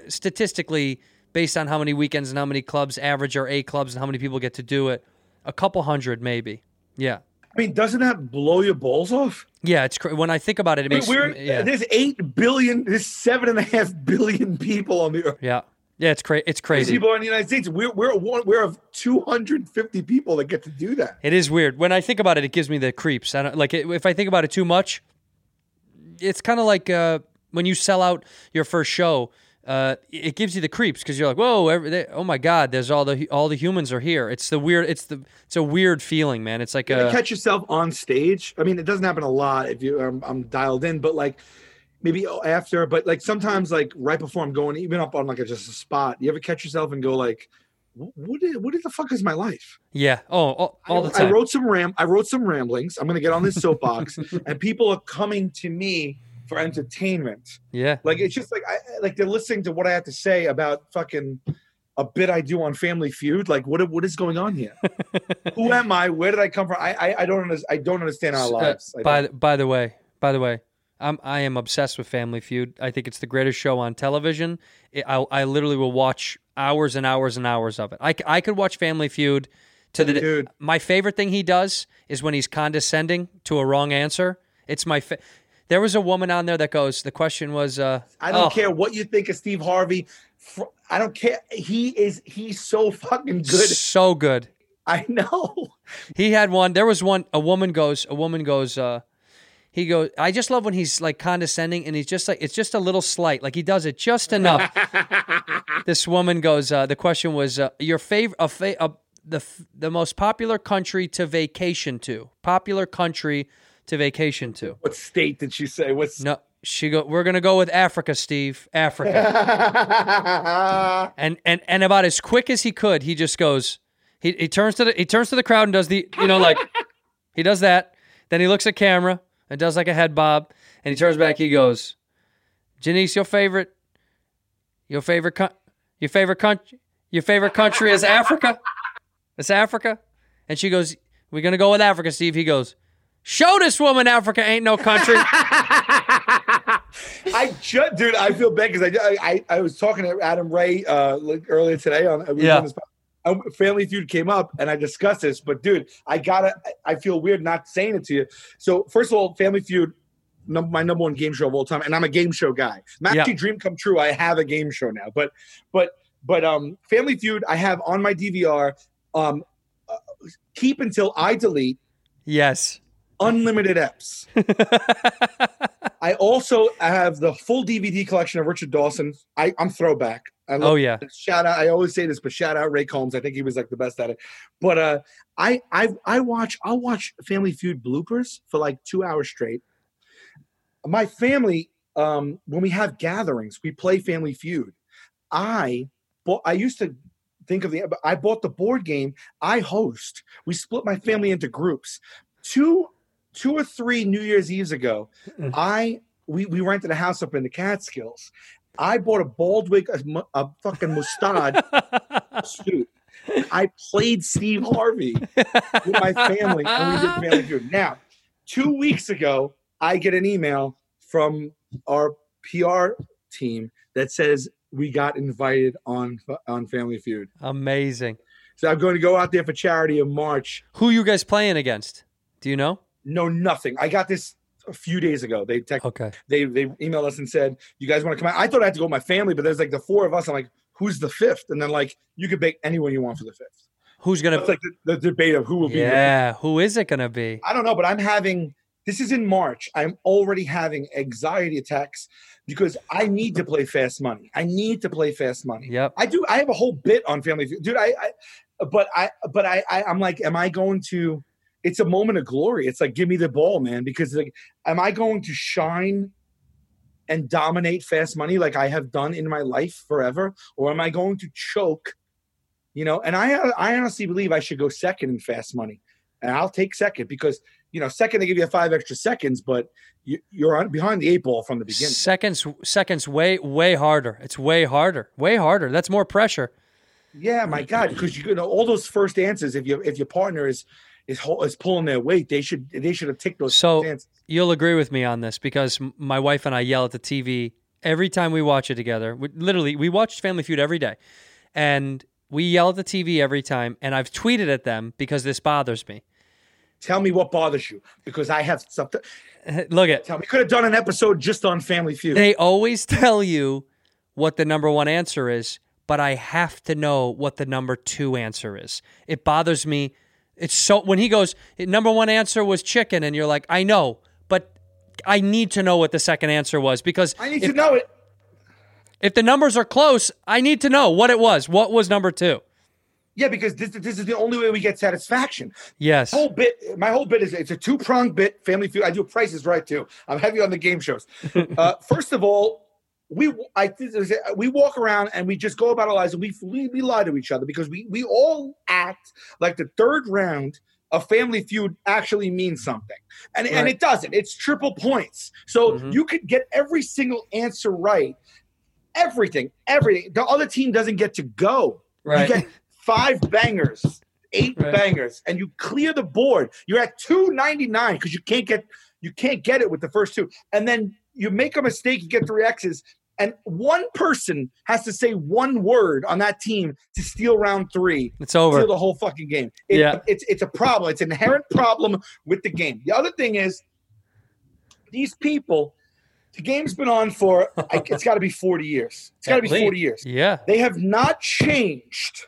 statistically based on how many weekends and how many clubs average are A clubs and how many people get to do it, a couple hundred maybe. Yeah. I mean, doesn't that blow your balls off? Yeah, it's cra- when I think about it, it makes We're, yeah, There's eight billion, there's seven and a half billion people on the earth. yeah, yeah. It's crazy. It's crazy. People in the United States. We're we're one, we're of 250 people that get to do that. It is weird. When I think about it, it gives me the creeps. I don't, like it, if I think about it too much, it's kind of like uh, when you sell out your first show. Uh, it gives you the creeps because you're like, whoa, every, they, oh my god, there's all the all the humans are here. It's the weird. It's the it's a weird feeling, man. It's like You a catch yourself on stage. I mean, it doesn't happen a lot if you I'm, I'm dialed in, but like maybe after, but like sometimes like right before I'm going, even up on like a, just a spot. You ever catch yourself and go like, "Wh- what? Is, the fuck is my life? yeah. Oh, all, all the time. I wrote some ram. I wrote some ramblings. I'm gonna get on this soapbox, and people are coming to me for entertainment. yeah. Like it's just like I like they're listening to what I have to say about fucking a bit I do on Family Feud. Like what what is going on here? Who am I? Where did I come from? I I, I don't I don't understand our Uh, lives. Uh, by the, by the way, by the way, I'm I am obsessed with Family Feud. I think it's the greatest show on television. It, I I literally will watch hours and hours and hours of it. I I could watch Family Feud to the Dude. My favorite thing he does is when he's condescending to a wrong answer. It's my fa- there was a woman on there that goes. The question was, uh, I don't oh, care what you think of Steve Harvey. I don't care. He is he's so fucking good. so good. I know. He had one. There was one. A woman goes. A woman goes. uh He goes. I just love when he's like condescending, and he's just like it's just a little slight. Like he does it just enough. this woman goes. uh The question was uh, your favorite. A fa- the the most popular country to vacation to. Popular country to vacation to. What state did she say? What's No, she go. We're gonna go with Africa, Steve. Africa. and and and about as quick as he could, he just goes. He he turns to the he turns to the crowd and does the you know like he does that. Then he looks at camera and does like a head bob, and he turns back. He goes, Janice, your favorite, your favorite, co- your favorite country, your favorite country is Africa. It's Africa, and she goes, "We're gonna go with Africa, Steve." He goes, "Show this woman Africa ain't no country." I just, dude, I feel bad because I, I I was talking to Adam Ray uh like earlier today on, we Yeah. on this, Family Feud came up and I discussed this, but dude, I gotta, I feel weird not saying it to you. So first of all, Family Feud, num- my number one game show of all time, and I'm a game show guy. Mac Yeah. Dream come true. I have a game show now, but but but um, Family Feud, I have on my DVR. Um, uh, keep until I delete yes. Unlimited eps. I also have the full DVD collection of Richard Dawson. I, I'm throwback. I love- Oh yeah. Shout out! I always say this, but shout out Ray Combs. I think he was like the best at it. But uh, I I I watch I'll watch Family Feud bloopers for like two hours straight. My family, um, when we have gatherings, we play Family Feud. I bought. I used to think of the. I bought the board game. I host. We split my family into groups. Two two or three New Year's Eves ago, mm. I we, we rented a house up in the Catskills. I bought a Baldwin, a, a fucking mustard suit. I played Steve Harvey with my family, and we did Family Feud. Now, two weeks ago, I get an email from our PR team that says we got invited on on Family Feud. Amazing. So I'm going to go out there for charity in March. Who you guys playing against? Do you know? Know nothing. I got this a few days ago. They text, Okay. they they emailed us and said, "You guys want to come out?" I thought I had to go with my family, but there's like the four of us. I'm like, "Who's the fifth? And then like, you could pick anyone you want for the fifth. Who's gonna? It's like the, the debate of who will be. yeah. Who is it gonna be? I don't know, but I'm having this is in March. I'm already having anxiety attacks because I need to play fast money. I need to play fast money. Yep. I do. I have a whole bit on Family Feud, dude. I, I but I, but I, I, I'm like, am I going to? It's a moment of glory. It's like, give me the ball, man. Because like, am I going to shine and dominate fast money like I have done in my life forever, or am I going to choke? You know, and I, I honestly believe I should go second in fast money, and I'll take second because you know, second they give you five extra seconds, but you, you're on behind the eight ball from the beginning. Seconds. Seconds. Way. Way harder. It's way harder. Way harder. That's more pressure. Yeah, my God, because you know all those first answers. If you if your partner is is is pulling their weight, they should they should have ticked those So answers. you'll agree with me on this because my wife and I yell at the TV every time we watch it together. We, literally, we watch Family Feud every day, and we yell at the TV every time. And I've tweeted at them because this bothers me. Tell me what bothers you because I have something. Look at Tell me, could have done an episode just on Family Feud. they always tell you what the number one answer is, but I have to know what the number two answer is. It bothers me. It's so when he goes, number one answer was chicken, and you're like, I know, but I need to know what the second answer was because I need if, to know it. if the numbers are close, I need to know what it was. What was number two? Yeah, because this this is the only way we get satisfaction. Yes. whole bit my whole bit is it's a two-pronged bit family feud i do prices right too i'm heavy on the game shows uh, first of all we i we walk around and we just go about our lives and we, we we lie to each other because we we all act like the third round of family feud actually means something and and it doesn't it's triple points so Mhm. you could get every single answer right everything everything the other team doesn't get to go Right. you get five bangers, eight Right. bangers, and you clear the board. You're at 299 because you can't get you can't get it with the first two. And then you make a mistake, you get three X's, and one person has to say one word on that team to steal round three. It's over. Steal the whole fucking game. It- Yeah. It's it's a problem. It's an inherent problem with the game. The other thing is these people, the game's been on for I- it's got to be 40 years. It's got to be. 40 years. Yeah. They have not changed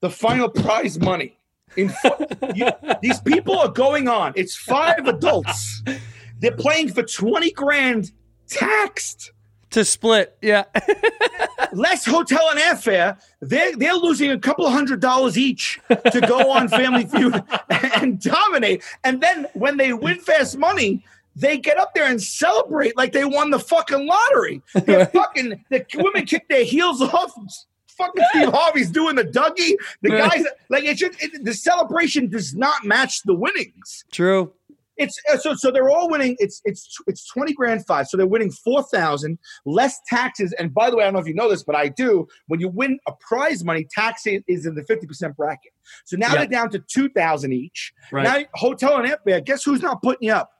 the final prize money. In you- these people are going on. It's five adults. They're playing for twenty grand taxed. To split. Yeah. Less hotel and airfare. They're they're losing a couple of hundred dollars each to go on Family Feud and dominate. And then when they win fast money, they get up there and celebrate like they won the fucking lottery. They're fucking the women kick their heels off. Fucking Steve Harvey's doing the Dougie. The guys like it's just it, the celebration does not match the winnings. True. It's uh, so so they're all winning. It's it's it's twenty grand five. So they're winning four thousand less taxes. And by the way, I don't know if you know this, but I do. When you win a prize money, tax is in the fifty percent bracket. So now Yeah. they're down to two thousand each. Right. Now hotel and airfare. Guess who's not putting you up?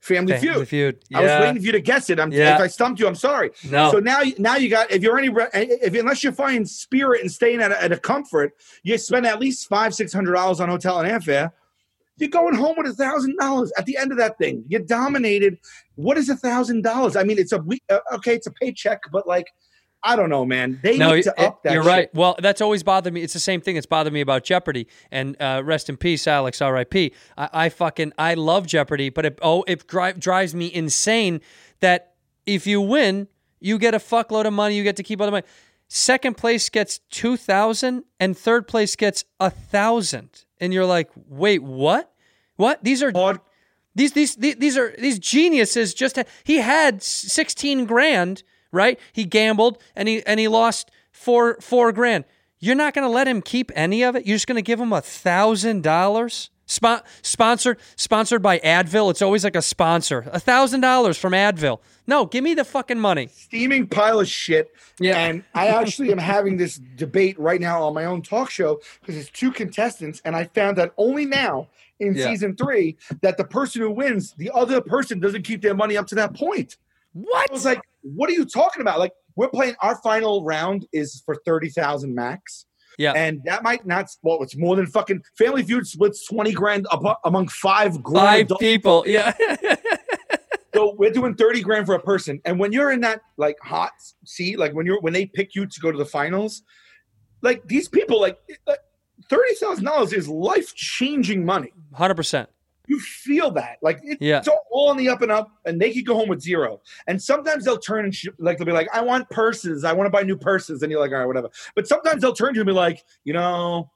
Family Family Feud. Feud. I was waiting for you to guess it. I'm, Yeah. If I stumped you, I'm sorry. No. So now, now you got. If you're any, re- if unless you're finding spirit and staying at a, at a comfort, you spend at least five, six hundred dollars on hotel and airfare. You're going home with a thousand dollars at the end of that thing. You dominated. What is a thousand dollars? I mean, it's a week. Uh, okay, it's a paycheck, but like, I don't know, man. They No, need to it- up that. you're shit. right. Well, that's always bothered me. It's the same thing. It's bothered me about Jeopardy. And uh, rest in peace, Alex. R.I.P. I, I fucking I love Jeopardy, but it oh it dri- drives me insane that if you win, you get a fuckload of money. You get to keep all the money. Second place gets two thousand, and third place gets a thousand. And you're like, wait, what? What? These are these these these, these are these geniuses. Just he had sixteen grand, right? He gambled and he and he lost four four grand. You're not going to let him keep any of it. You're just going to give him a thousand dollars. Spon- sponsored sponsored by Advil. It's always like a sponsor. A thousand dollars from Advil. No, give me the fucking money. steaming pile of shit. Yeah. And I actually am having this debate right now on my own talk show because it's two contestants, and I found that only now in Yeah. season three that the person who wins, the other person doesn't keep their money up to that point. What? I was like, what are you talking about? Like, we're playing our final round is for thirty thousand max. Yeah. And that might not. Well, it's more than fucking Family Feud splits twenty grand abo- among five Five people. Yeah. So we're doing thirty grand for a person, and when you're in that like hot seat, like when you're when they pick you to go to the finals, like these people, like thirty thousand dollars is life changing money. Hundred percent. You feel that, like it, Yeah. it's all, on the up and up, and they could go home with zero. And sometimes they'll turn and sh- like they'll be like, "I want purses. I want to buy new purses," and you're like, "All right, whatever." But sometimes they'll turn to you and be like, "You know."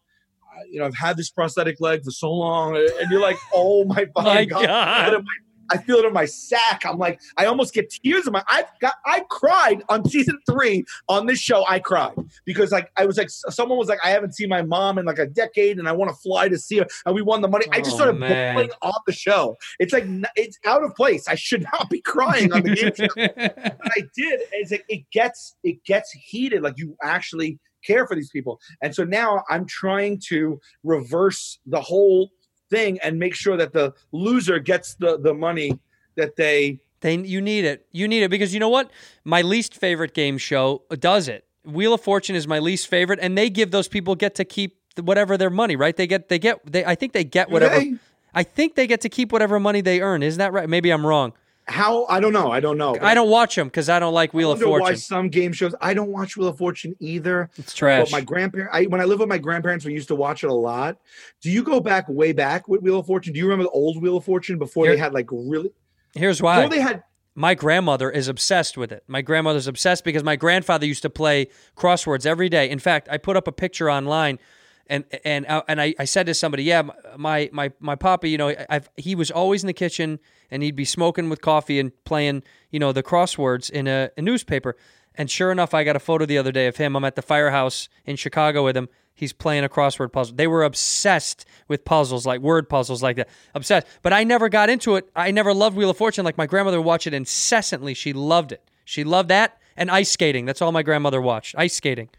I- You know, I've had this prosthetic leg for so long, and you're like, "Oh my My god!" God. I feel it in my sack. I'm like, I almost get tears in my. I got, I cried on season three on this show. I cried because like I was like, someone was like, I haven't seen my mom in like a decade, and I want to fly to see her, and we won the money. I just Oh, started man. bawling on the show. It's like it's out of place. I should not be crying on the game show. But I did. Is it, it gets it gets heated. Like you actually care for these people, and so now I'm trying to reverse the whole thing and make sure that the loser gets the the money that they They you need it. You need it because you know what? My least favorite game show does it. Wheel of Fortune is my least favorite, and they give those people get to keep whatever their money, right? They get they get they. I think they get whatever. they? I think they get to keep whatever money they earn. Isn't that right? Maybe I'm wrong. How I don't know. I don't know. I don't watch them because I don't like Wheel I of wonder why Fortune. some game shows. I don't watch Wheel of Fortune either. It's trash. But my grandparents, I, when I lived with my grandparents, we used to watch it a lot. Do you go back way back with Wheel of Fortune? Do you remember the old Wheel of Fortune before Here- they had like really? Here's why. Before they had My grandmother is obsessed with it. My grandmother's obsessed because my grandfather used to play crosswords every day. In fact, I put up a picture online, and and uh, and I, I said to somebody, yeah, my my my papa, you know, I've he was always in the kitchen and he'd be smoking with coffee and playing, you know, the crosswords in a, a newspaper. And sure enough, I got a photo the other day of him. I'm at the firehouse in Chicago with him. He's playing a crossword puzzle. They were obsessed with puzzles, like word puzzles like that. Obsessed. But I never got into it. I never loved Wheel of Fortune. Like my grandmother would watch it incessantly. She loved it. She loved that and ice skating. That's all my grandmother watched. Ice skating.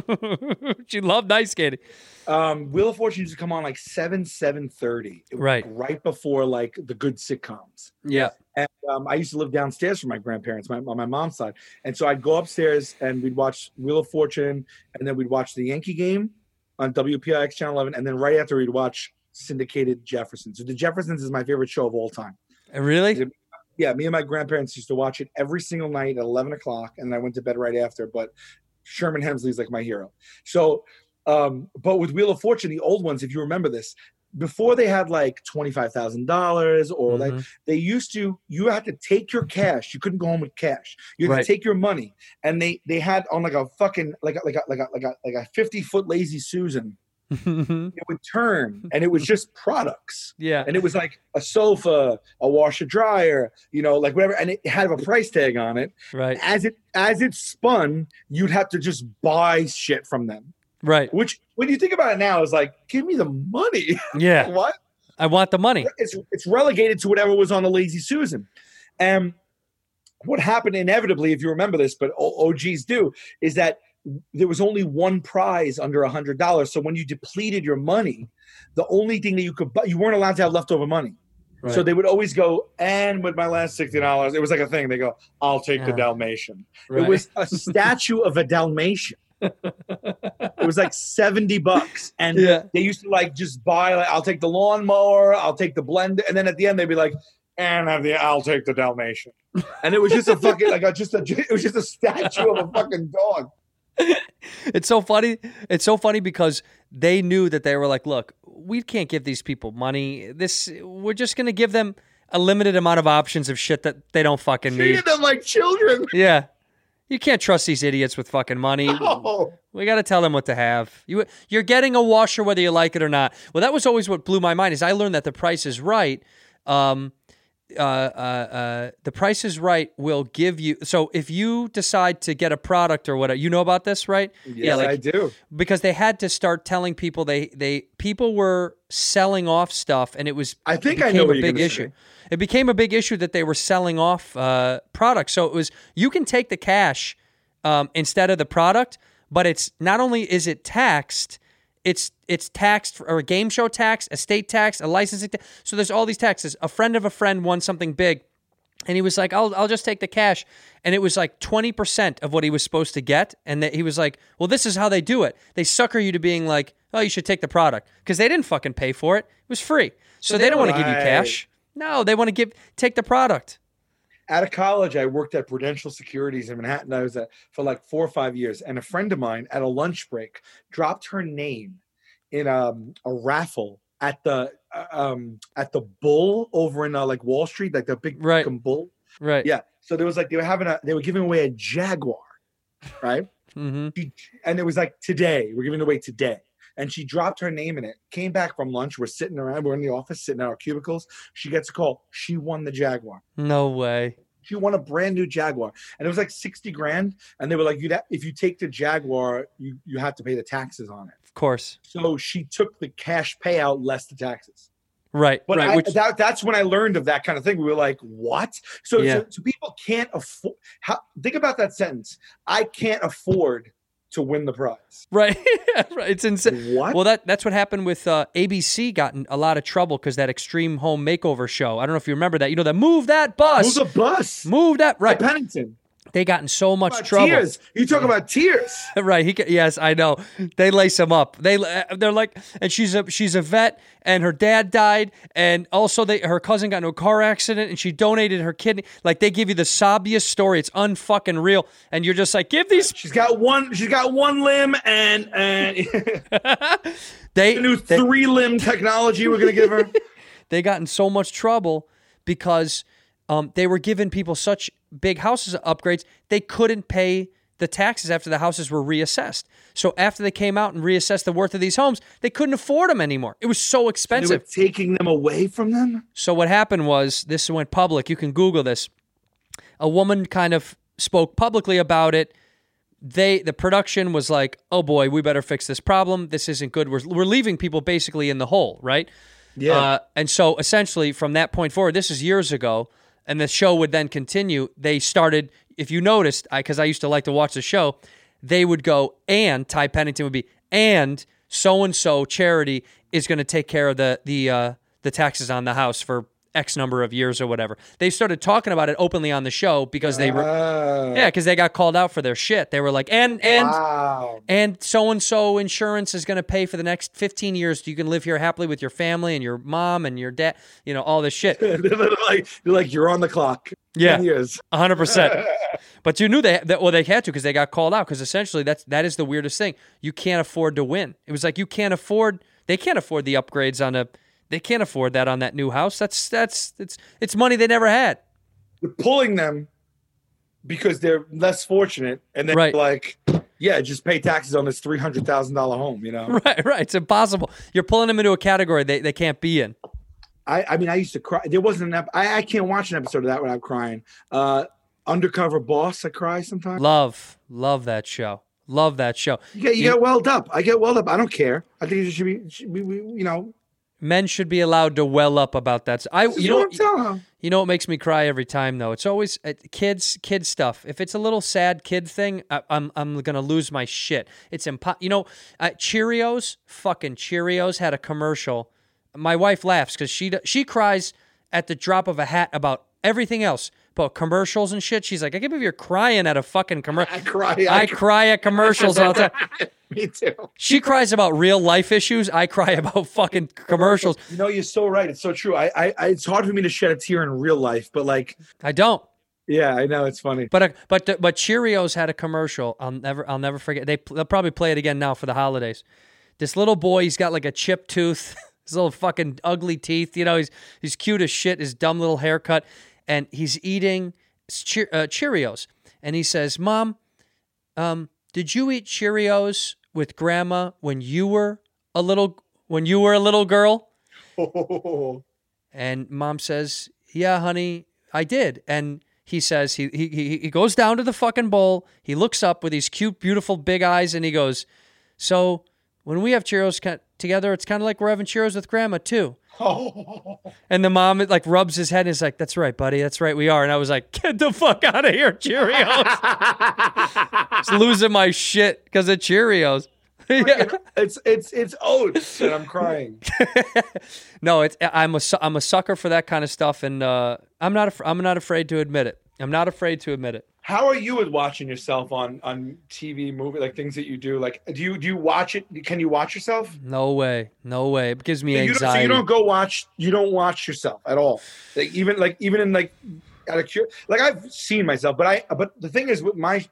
she loved ice skating. um, Wheel of Fortune used to come on like seven seven thirty, Right. right before like the good sitcoms. Yeah. And um, I used to live downstairs from my grandparents, my, on my mom's side. And so I'd go upstairs and we'd watch Wheel of Fortune, and then we'd watch the Yankee game on WPIX Channel 11. And then right after, we'd watch syndicated Jeffersons. So the Jeffersons is my favorite show of all time. Really? Yeah, me and my grandparents used to watch it every single night at 11 o'clock, and I went to bed right after. But Sherman Hemsley's like my hero. So, um, but with Wheel of Fortune, the old ones, if you remember this, before they had like $25,000 or like Mhm. they used to you had to take your cash you couldn't go home with cash you had Right. to take your money and they they had on like a fucking like a like a like a like a, like a 50 foot lazy susan it would turn and it was just products yeah. and it was like a sofa a washer dryer you know like whatever and it had a price tag on it Right. as it as it spun you'd have to just buy shit from them Right. which when you think about it now is like give me the money Yeah. what I want the money. it's it's relegated to whatever was on the Lazy Susan. And what happened inevitably, if you remember this, but OGs do, is that there was only one prize under a hundred dollars. So when you depleted your money, the only thing that you could buy, you weren't allowed to have leftover money. So they would always go, and with my last sixty dollars, it was like a thing. They go, "I'll take the Dalmatian." Right. It was a statue of a Dalmatian. it was like seventy bucks, and Yeah. they used to like just buy. Like, I'll take the lawnmower, I'll take the blender, and then at the end they'd be like, "And have the I'll take the Dalmatian," and it was just a fucking like a, just a it was just a statue of a fucking dog. It's so funny. It's so funny because they knew that they were like, look, we can't give these people money. This we're just gonna give them a limited amount of options of shit that they don't fucking need. Treated them like children. Yeah. You can't trust these idiots with fucking money. Oh, We got to tell them what to have. You you're getting a washer whether you like it or not. Well, that was always what blew my mind is I learned that the price is right. Um, uh, uh, uh, the price is right will give you. So if you decide to get a product or whatever, you know about this, right? yes, I do. because they had to start telling people they they people were selling off stuff and it was I think I know became what a you're big issue. say. It became a big issue that they were selling off uh, products. So it was you can take the cash um, instead of the product, but it's not only is it taxed, it's it's taxed for, or a game show tax, a state tax, a licensing tax. So there's all these taxes. A friend of a friend won something big and he was like, "I'll I'll just take the cash," and it was like twenty percent of what he was supposed to get, and that he was like, "Well, this is how they do it. They sucker you to being like, oh, you should take the product because they didn't fucking pay for it. It was free, so, they don't want to give you cash. No, they want to give take the product. Out of college, I worked at Prudential Securities in Manhattan. I was at for like four or five years, and a friend of mine at a lunch break dropped her name in um, a raffle at the uh, um, at the Bull over in uh, like Wall Street, like the big Right. Bull. Right. Yeah. So there was like they were having a they were giving away a Jaguar, right? Mm-hmm. And it was like today we're giving away today. And she dropped her name in it. Came back from lunch. We're sitting around. We're in the office, sitting in our cubicles. She gets a call. She won the Jaguar. No way. She won a brand new Jaguar, and it was like sixty grand. And they were like, "You if you take the Jaguar, you you have to pay the taxes on it." Of course. So she took the cash payout less the taxes. Right. But right. I, which, that, that's when I learned of that kind of thing. We were like, "What?" So, Yeah. so, so people can't afford. How, think about that sentence. I can't afford to win the prize. right. right. It's insane. What? Well, that that's what happened with uh, ABC. Got in a lot of trouble because that Extreme Home Makeover show. I don't know if you remember that. You know that move that bus. Move the bus. Move that right. Pennington. They got in so much trouble. Tears. You talk about tears. right. He yes, I know. They lace him up. They uh, they're like, and she's a she's a vet, and her dad died, and also they her cousin got into a car accident, and she donated her kidney. Like they give you the sobbiest story. It's unfucking real, and you're just like, give these. She's got one. She's got one limb, and and They the new three limb technology we're gonna give her. they got in so much trouble because um, they were giving people such big houses upgrades they couldn't pay the taxes after the houses were reassessed. So after they came out and reassessed the worth of these homes, they couldn't afford them anymore. It was so They were expensive. taking them away from them. So what happened was this went public. You can Google this. A woman kind of spoke publicly about it. They the production was like, "Oh boy, we better fix this problem. This isn't good. We're we're leaving people basically in the hole, right?" Yeah. Uh, and so essentially, from that point forward, this is years ago, and the show would then continue. They started, if you noticed, because I, used to like to watch the show, they would go, and Ty Pennington would be, and so and so charity is going to take care of the the uh, the taxes on the house for X number of years or whatever. They started talking about it openly on the show because they were, Oh. yeah, because they got called out for their shit. They were like, and and wow. and so and so insurance is going to pay for the next 15 years. You can live here happily with your family and your mom and your dad, you know, all this shit. they're like, they're like, you're on the clock. Yeah. 10 years. 100%. But you knew they that well they had to because they got called out because essentially that's that is the weirdest thing. You can't afford to win. It was like you can't afford they can't afford the upgrades on a they can't afford that on that new house. That's that's it's it's money they never had. You're pulling them because they're less fortunate, and then Right. like, yeah, just pay taxes on this three hundred thousand dollar home. You know, Right, right. It's impossible. You're pulling them into a category they, they can't be in. I, I mean, I used to cry. There wasn't an ep- I, I can't watch an episode of that without crying. Uh, Undercover Boss, I cry sometimes. Love, love that show. Love that show. You get, you get welled up. I get welled up. I don't care. I think it should be, should be you know. Men should be allowed to well up about that. I, you know, what you know what makes me cry every time though. It's always uh, kids, kid stuff. If it's a little sad kid thing, I, I'm I'm gonna lose my shit. It's impo- You know, uh, Cheerios, fucking Cheerios had a commercial. My wife laughs because she she cries at the drop of a hat about everything else, but commercials and shit. She's like, I can't believe you're crying at a fucking commercial. I cry. I, I, cry at commercials all the time. Me too. She cries about real life issues. I cry about fucking commercials. You know, you're so right. It's so true. I, I, I, it's hard for me to shed a tear in real life, but like, I don't. yeah, I know it's funny. But uh, but but Cheerios had a commercial. I'll never I'll never forget. They they'll probably play it again now for the holidays. This little boy, he's got like a chipped tooth, his little fucking ugly teeth. You know, he's he's cute as shit. His dumb little haircut, and he's eating Cheer, uh, Cheerios. And he says, "Mom, um, did you eat Cheerios with Grandma when you were a little when you were a little girl?" Oh. And mom says, "Yeah, honey, I did." And he says he he he he goes down to the fucking bowl. He looks up with these cute, beautiful big eyes, and he goes, "So when we have Cheerios together, it's kind of like we're having Cheerios with Grandma too." And the mom like rubs his head and is like, "That's right, buddy. That's right, we are." And I was like, "Get the fuck out of here, Cheerios!" Just losing my shit because of Cheerios. Yeah. It's it's it's oats, and I'm crying. no, it's I'm a I'm a sucker for that kind of stuff, and uh, I'm not I'm not afraid to admit it. I'm not afraid to admit it. How are you with watching yourself on on TV, movie, like things that you do? Like, do you do you watch it? Can you watch yourself? No way, no way. It gives me So you, don't, so you don't go watch. You don't watch yourself at all. Like even like even in like out of cur- like I've seen myself, but I but the thing is with my.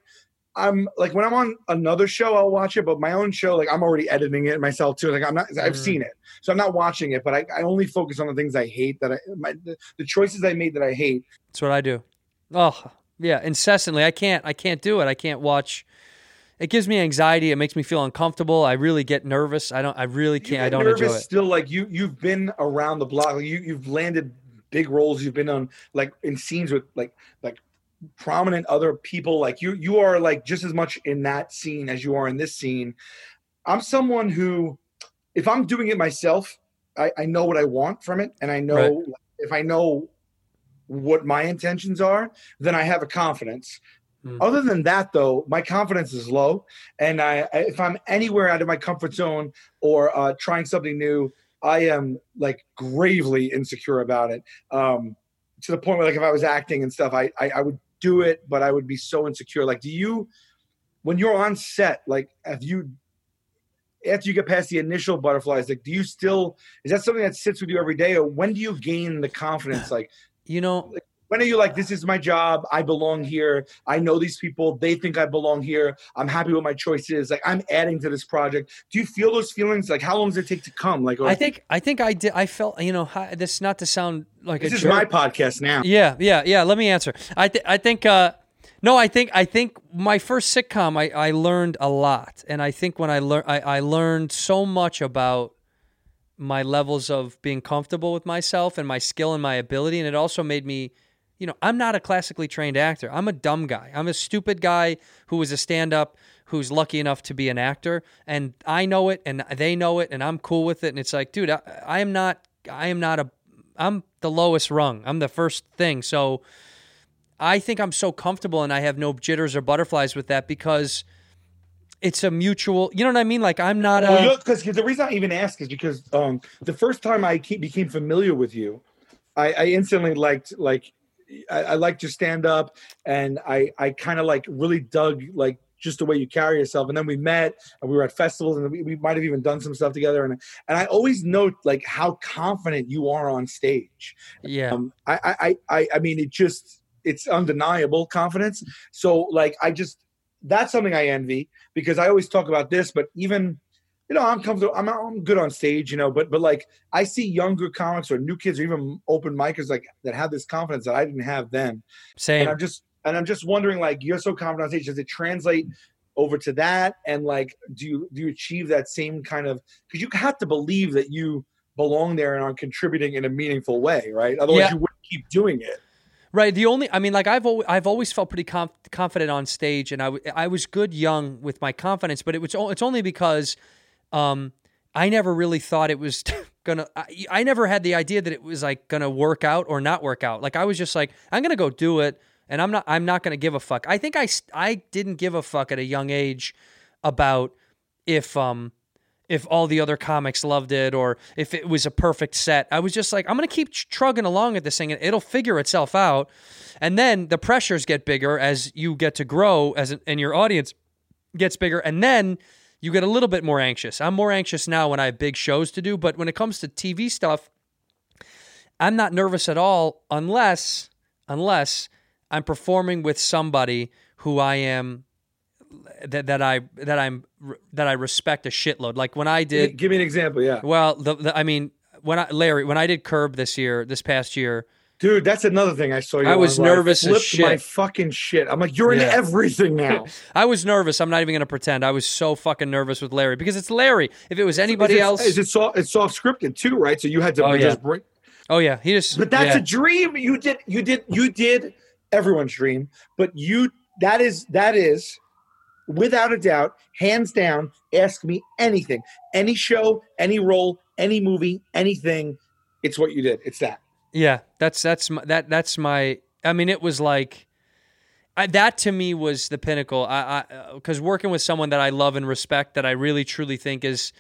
I'm like when I'm on another show, I'll watch it, but my own show, like I'm already editing it myself too. Like I'm not, I've Mm. seen it, so I'm not watching it. But I, I only focus on the things I hate. That I, my, the, the choices I made that I hate. That's what I do. Oh, yeah, incessantly. I can't I can't do it. I can't watch. It gives me anxiety. It makes me feel uncomfortable. I really get nervous. I don't I really can't I don't nervous enjoy it. Still, like you, you've been around the block. Like you, you've landed big roles. You've been on like in scenes with like like prominent other people. Like you, you are like just as much in that scene as you are in this scene. I'm someone who, if I'm doing it myself, I, I know what I want from it, and I know Right. if I know what my intentions are, then I have a confidence. Mm. Other than that, though, my confidence is low, and I, I if I'm anywhere out of my comfort zone or uh, trying something new, I am like gravely insecure about it. Um, to the point where, like, if I was acting and stuff, I, I I would do it, but I would be so insecure. Like, do you, when you're on set, like, have you? After you get past the initial butterflies, like, do you still is that something that sits with you every day, or when do you gain the confidence? Like, You know, when are you like, this is my job, I belong here, I know these people, they think I belong here, I'm happy with my choices, like I'm adding to this project. Do you feel those feelings? Like, how long does it take to come? Like, or- I think I think I did I felt you know hi- this not to sound like this is jerk. my podcast now. Yeah, yeah, yeah. Let me answer. I th- I think uh no, I think I think my first sitcom I, I learned a lot. And I think when I learned I, I learned so much about my levels of being comfortable with myself and my skill and my ability and it also made me you know, I'm not a classically trained actor. I'm a dumb guy. I'm a stupid guy who is a stand-up who's lucky enough to be an actor and I know it and they know it and I'm cool with it and it's like, dude, I, I am not I am not a I'm the lowest rung. I'm the first thing. So I think I'm so comfortable and I have no jitters or butterflies with that because it's a mutual, you know what I mean? Like I'm not a because the reason I even ask is because um, the first time I ke- became familiar with you, I, I instantly liked like I, I liked your stand up, and I I kind of like really dug like just the way you carry yourself. And then we met, and we were at festivals, and we, we might have even done some stuff together. And and I always note like how confident you are on stage. yeah. Um, I, I, I, I mean, it just, it's undeniable confidence. So, like, I just, that's something I envy because I always talk about this, but even, you know, I'm comfortable, I'm, I'm good on stage, you know, but, but like, I see younger comics or new kids or even open micers like that have this confidence that I didn't have then. Same. And I'm just, and I'm just wondering, like, you're so confident on stage, does it translate? over to that and like do you do you achieve that same kind of because you have to believe that you belong there and are contributing in a meaningful way, right? Otherwise, Yeah. you wouldn't keep doing it. Right. The only, I mean, like I've always, I've always felt pretty conf- confident on stage, and I, w- I was good young with my confidence, but it was, o- it's only because, um, I never really thought it was gonna. I, I never had the idea that it was like gonna work out or not work out. Like I was just like, I'm gonna go do it, and I'm not, I'm not gonna give a fuck. I think I I didn't give a fuck at a young age about if, um, if all the other comics loved it or if it was a perfect set. I was just like, I'm going to keep tr- trugging along at this thing and it'll figure itself out. And then the pressures get bigger as you get to grow as an, and your audience gets bigger. And then you get a little bit more anxious. I'm more anxious now when I have big shows to do. But when it comes to TV stuff, I'm not nervous at all unless, unless I'm performing with somebody who I am that, that I that I'm that I respect a shitload. Like when I did Give me an example, yeah, well, the, the I mean, when I Larry, when I did Curb this year, this past year, dude. That's another thing I saw you. I was nervous as flipped My shit. fucking shit. I'm like, you're in everything now. I was nervous. I'm not even gonna pretend. I was so fucking nervous with Larry because it's Larry. If it was anybody else, is it soft? It's soft scripted too, right? So you had to Oh, just yeah. bring. oh yeah, he just. But that's yeah. a dream. You did. You did. You did everyone's dream. But you. That is. That is. Without a doubt, hands down. Ask me anything, any show, any role, any movie, anything. It's what you did. It's that. Yeah, that's that's my, that that's my. I mean, it was like, I, that to me was the pinnacle. I because uh, working with someone that I love and respect, that I really truly think is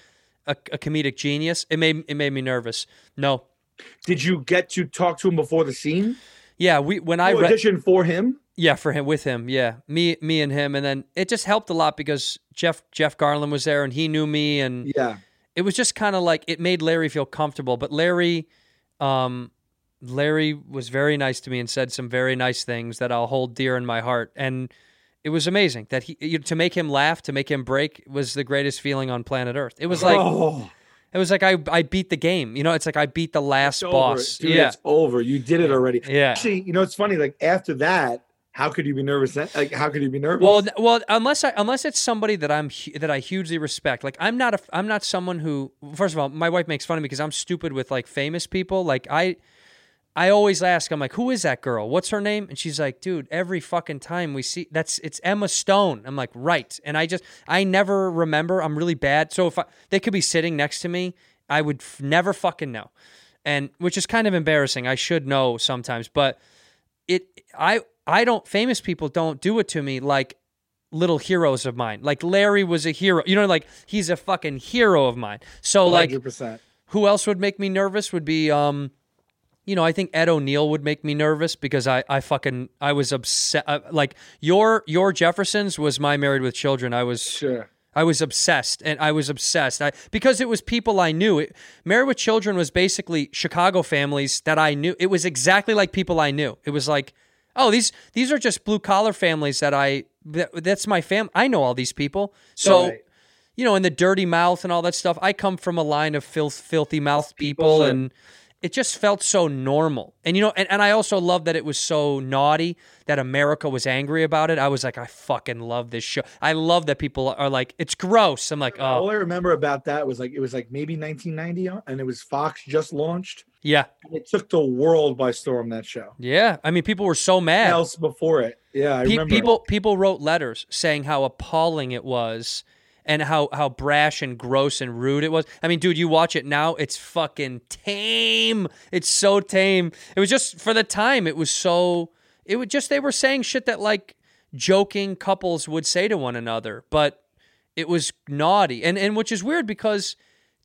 a, a comedic genius, it made it made me nervous. No, Did you get to talk to him before the scene? yeah, we when I You read, auditioned for him. Yeah, for him with him, yeah, me me and him, and then it just helped a lot because Jeff Jeff Garlin was there and he knew me, and Yeah. it was just kind of like it made Larry feel comfortable. But Larry, um, Larry was very nice to me and said some very nice things that I'll hold dear in my heart. And it was amazing that he you, to make him laugh, to make him break was the greatest feeling on planet Earth. It was like oh, it was like I I beat the game. You know, it's like I beat the last boss. Dude, yeah, it's over. You did it already. Yeah. Actually, you know, it's funny. Like after that, how could you be nervous? Then? Like, how could you be nervous? Well, well, unless I unless it's somebody that I'm that I hugely respect. Like I'm not a I'm not someone who first of all, my wife makes fun of me because I'm stupid with like famous people. Like I I always ask, I'm like, who is that girl? What's her name? And she's like, dude, every fucking time we see that's it's Emma Stone. I'm like, right. And I just I never remember. I'm really bad. So if I, they could be sitting next to me, I would f- never fucking know. And which is kind of embarrassing. I should know sometimes, but it I I don't famous people don't do it to me like little heroes of mine. Like Larry was a hero. You know, like he's a fucking hero of mine. So like 100%. who else would make me nervous would be um you know, I think Ed O'Neill would make me nervous because I, I fucking I was upset. Uh, like your your Jeffersons was my Married with Children. I was Sure. I was obsessed, and I was obsessed. I because it was people I knew. It, Married with Children was basically Chicago families that I knew. It was exactly like people I knew. It was like, oh, these these are just blue collar families that I that, that's my fam. I know all these people. So, Right. you know, in the dirty mouth and all that stuff. I come from a line of filth, filthy mouth people, sure. and it just felt so normal. And you know, and, and I also love that it was so naughty that America was angry about it. I was like, I fucking love this show. I love that people are like, it's gross. I'm like, oh. All I remember about that was like it was like maybe 1990, and it was Fox just launched. yeah, It took the world by storm. That show. yeah. I mean, people were so mad. Else before it, yeah, I Pe- remember. people people wrote letters saying how appalling it was and how how brash and gross and rude it was. I mean, dude, you watch it now, it's fucking tame. It's so tame. It was just for the time, it was so it was just they were saying shit that like joking couples would say to one another, but it was naughty. And and which is weird because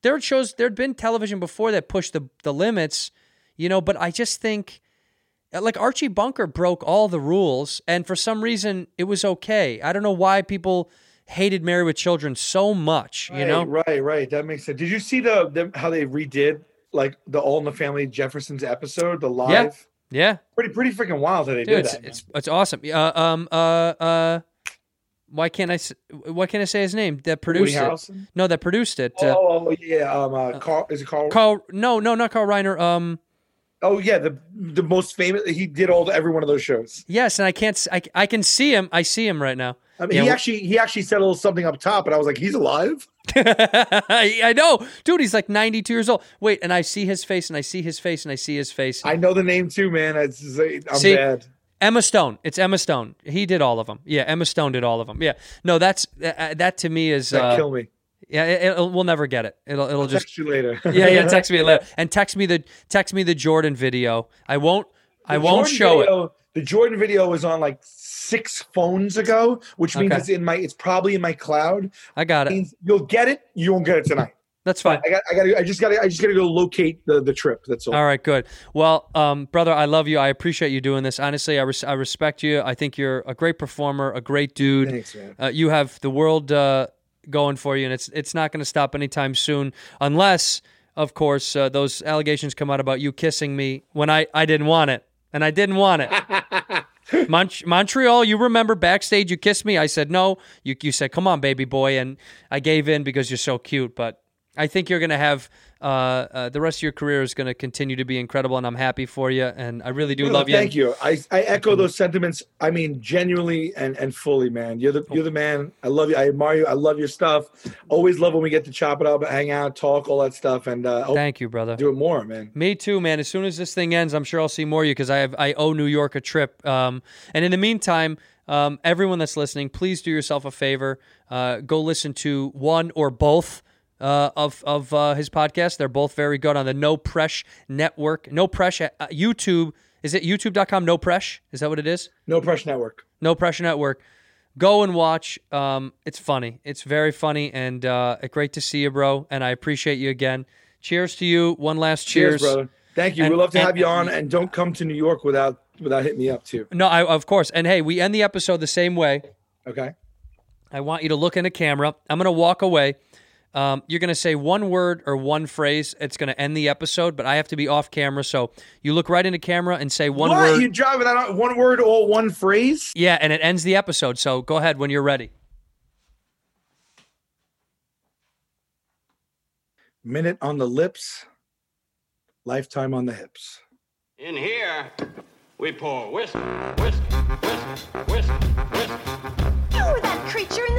there shows there'd been television before that pushed the the limits, you know, but I just think like Archie Bunker broke all the rules, and for some reason it was okay. I don't know why people hated Married with Children so much. You right, know, right, right. That makes sense. Did you see the, the how they redid like the All in the Family Jeffersons episode, the live? Yeah. yeah, Pretty, pretty freaking wild that they dude, did it's, that. it's it's awesome. Uh, um, uh, uh, why can't I? Why can't I say his name? That produced it. No, that produced it. Uh, Oh yeah, um, uh, Carl is it Carl? Carl. No, no, not Carl Reiner. Um, Oh yeah, the the most famous. He did all the, every one of those shows. yes, and I can't. I, I can see him. I see him right now. I mean, Yeah, he actually he actually said a little something up top, and I was like, he's alive. I know, dude. He's like 92 years old. Wait, and I see his face, and I see his face, and I see his face. I know the name too, man. It's, I'm See, bad. Emma Stone. It's Emma Stone. He did all of them. Yeah, Emma Stone did all of them. Yeah. No, that's uh, that to me is That uh, kill me. yeah. It, it'll, we'll never get it. It'll it'll just Text you later. yeah yeah. Text me later and text me the text me the Jordan video. I won't I won't Jordan show it. The Jordan video was on like six phones ago, which means Okay. it's in my. It's probably in my cloud. I got it. Means you'll get it. You won't get it tonight. That's fine. I got. I got. I just got. to I just got to go locate the the trip. That's all. All right, good. Well, um, brother, I love you. I appreciate you doing this. Honestly, I, res- I respect you. I think you're a great performer, a great dude. Thanks, man. Uh, you have the world uh, going for you, and it's it's not going to stop anytime soon, unless, of course, uh, those allegations come out about you kissing me when I, I didn't want it, and I didn't want it. Mont- Montreal, you remember backstage you kissed me. I said no. You you said come on, baby boy, and I gave in because you're so cute. But I think you're going to have uh, uh, the rest of your career is going to continue to be incredible, and I'm happy for you. And I really do No, love you. Thank you. I, I echo those sentiments. I mean, genuinely and, and fully, man. You're the you're the man. I love you. I admire you. I love your stuff. Always love when we get to chop it up, hang out, talk, all that stuff, and uh, Thank you, brother. do it more, man. Me too, man. As soon as this thing ends, I'm sure I'll see more of you because I have I owe New York a trip. Um, and in the meantime, um, everyone that's listening, please do yourself a favor. Uh, go listen to one or both. Uh, of of uh, his podcast, they're both very good on the No Press Network, No Press uh, YouTube Is it youtube.com no press? Is that what it is? No Pressure Network. No Pressure Network. Go and watch. Um, it's funny. It's very funny and uh, great to see you, bro. And I appreciate you again. Cheers to you. One last cheers. Cheers, brother. Thank you. And- We'd love to and- have you on, and don't come to New York without without hitting me up too. No, I, of course. And hey, we end the episode the same way. Okay. I want you to look in the camera. I'm going to walk away. Um, you're going to say one word or one phrase. It's going to end the episode, but I have to be off camera. So you look right into camera and say one what? word. You drive without one word or one phrase? yeah, and it ends the episode. So go ahead when you're ready. Minute on the lips, lifetime on the hips. In here, we pour whisk, whisk, whisk, whisk, whisk.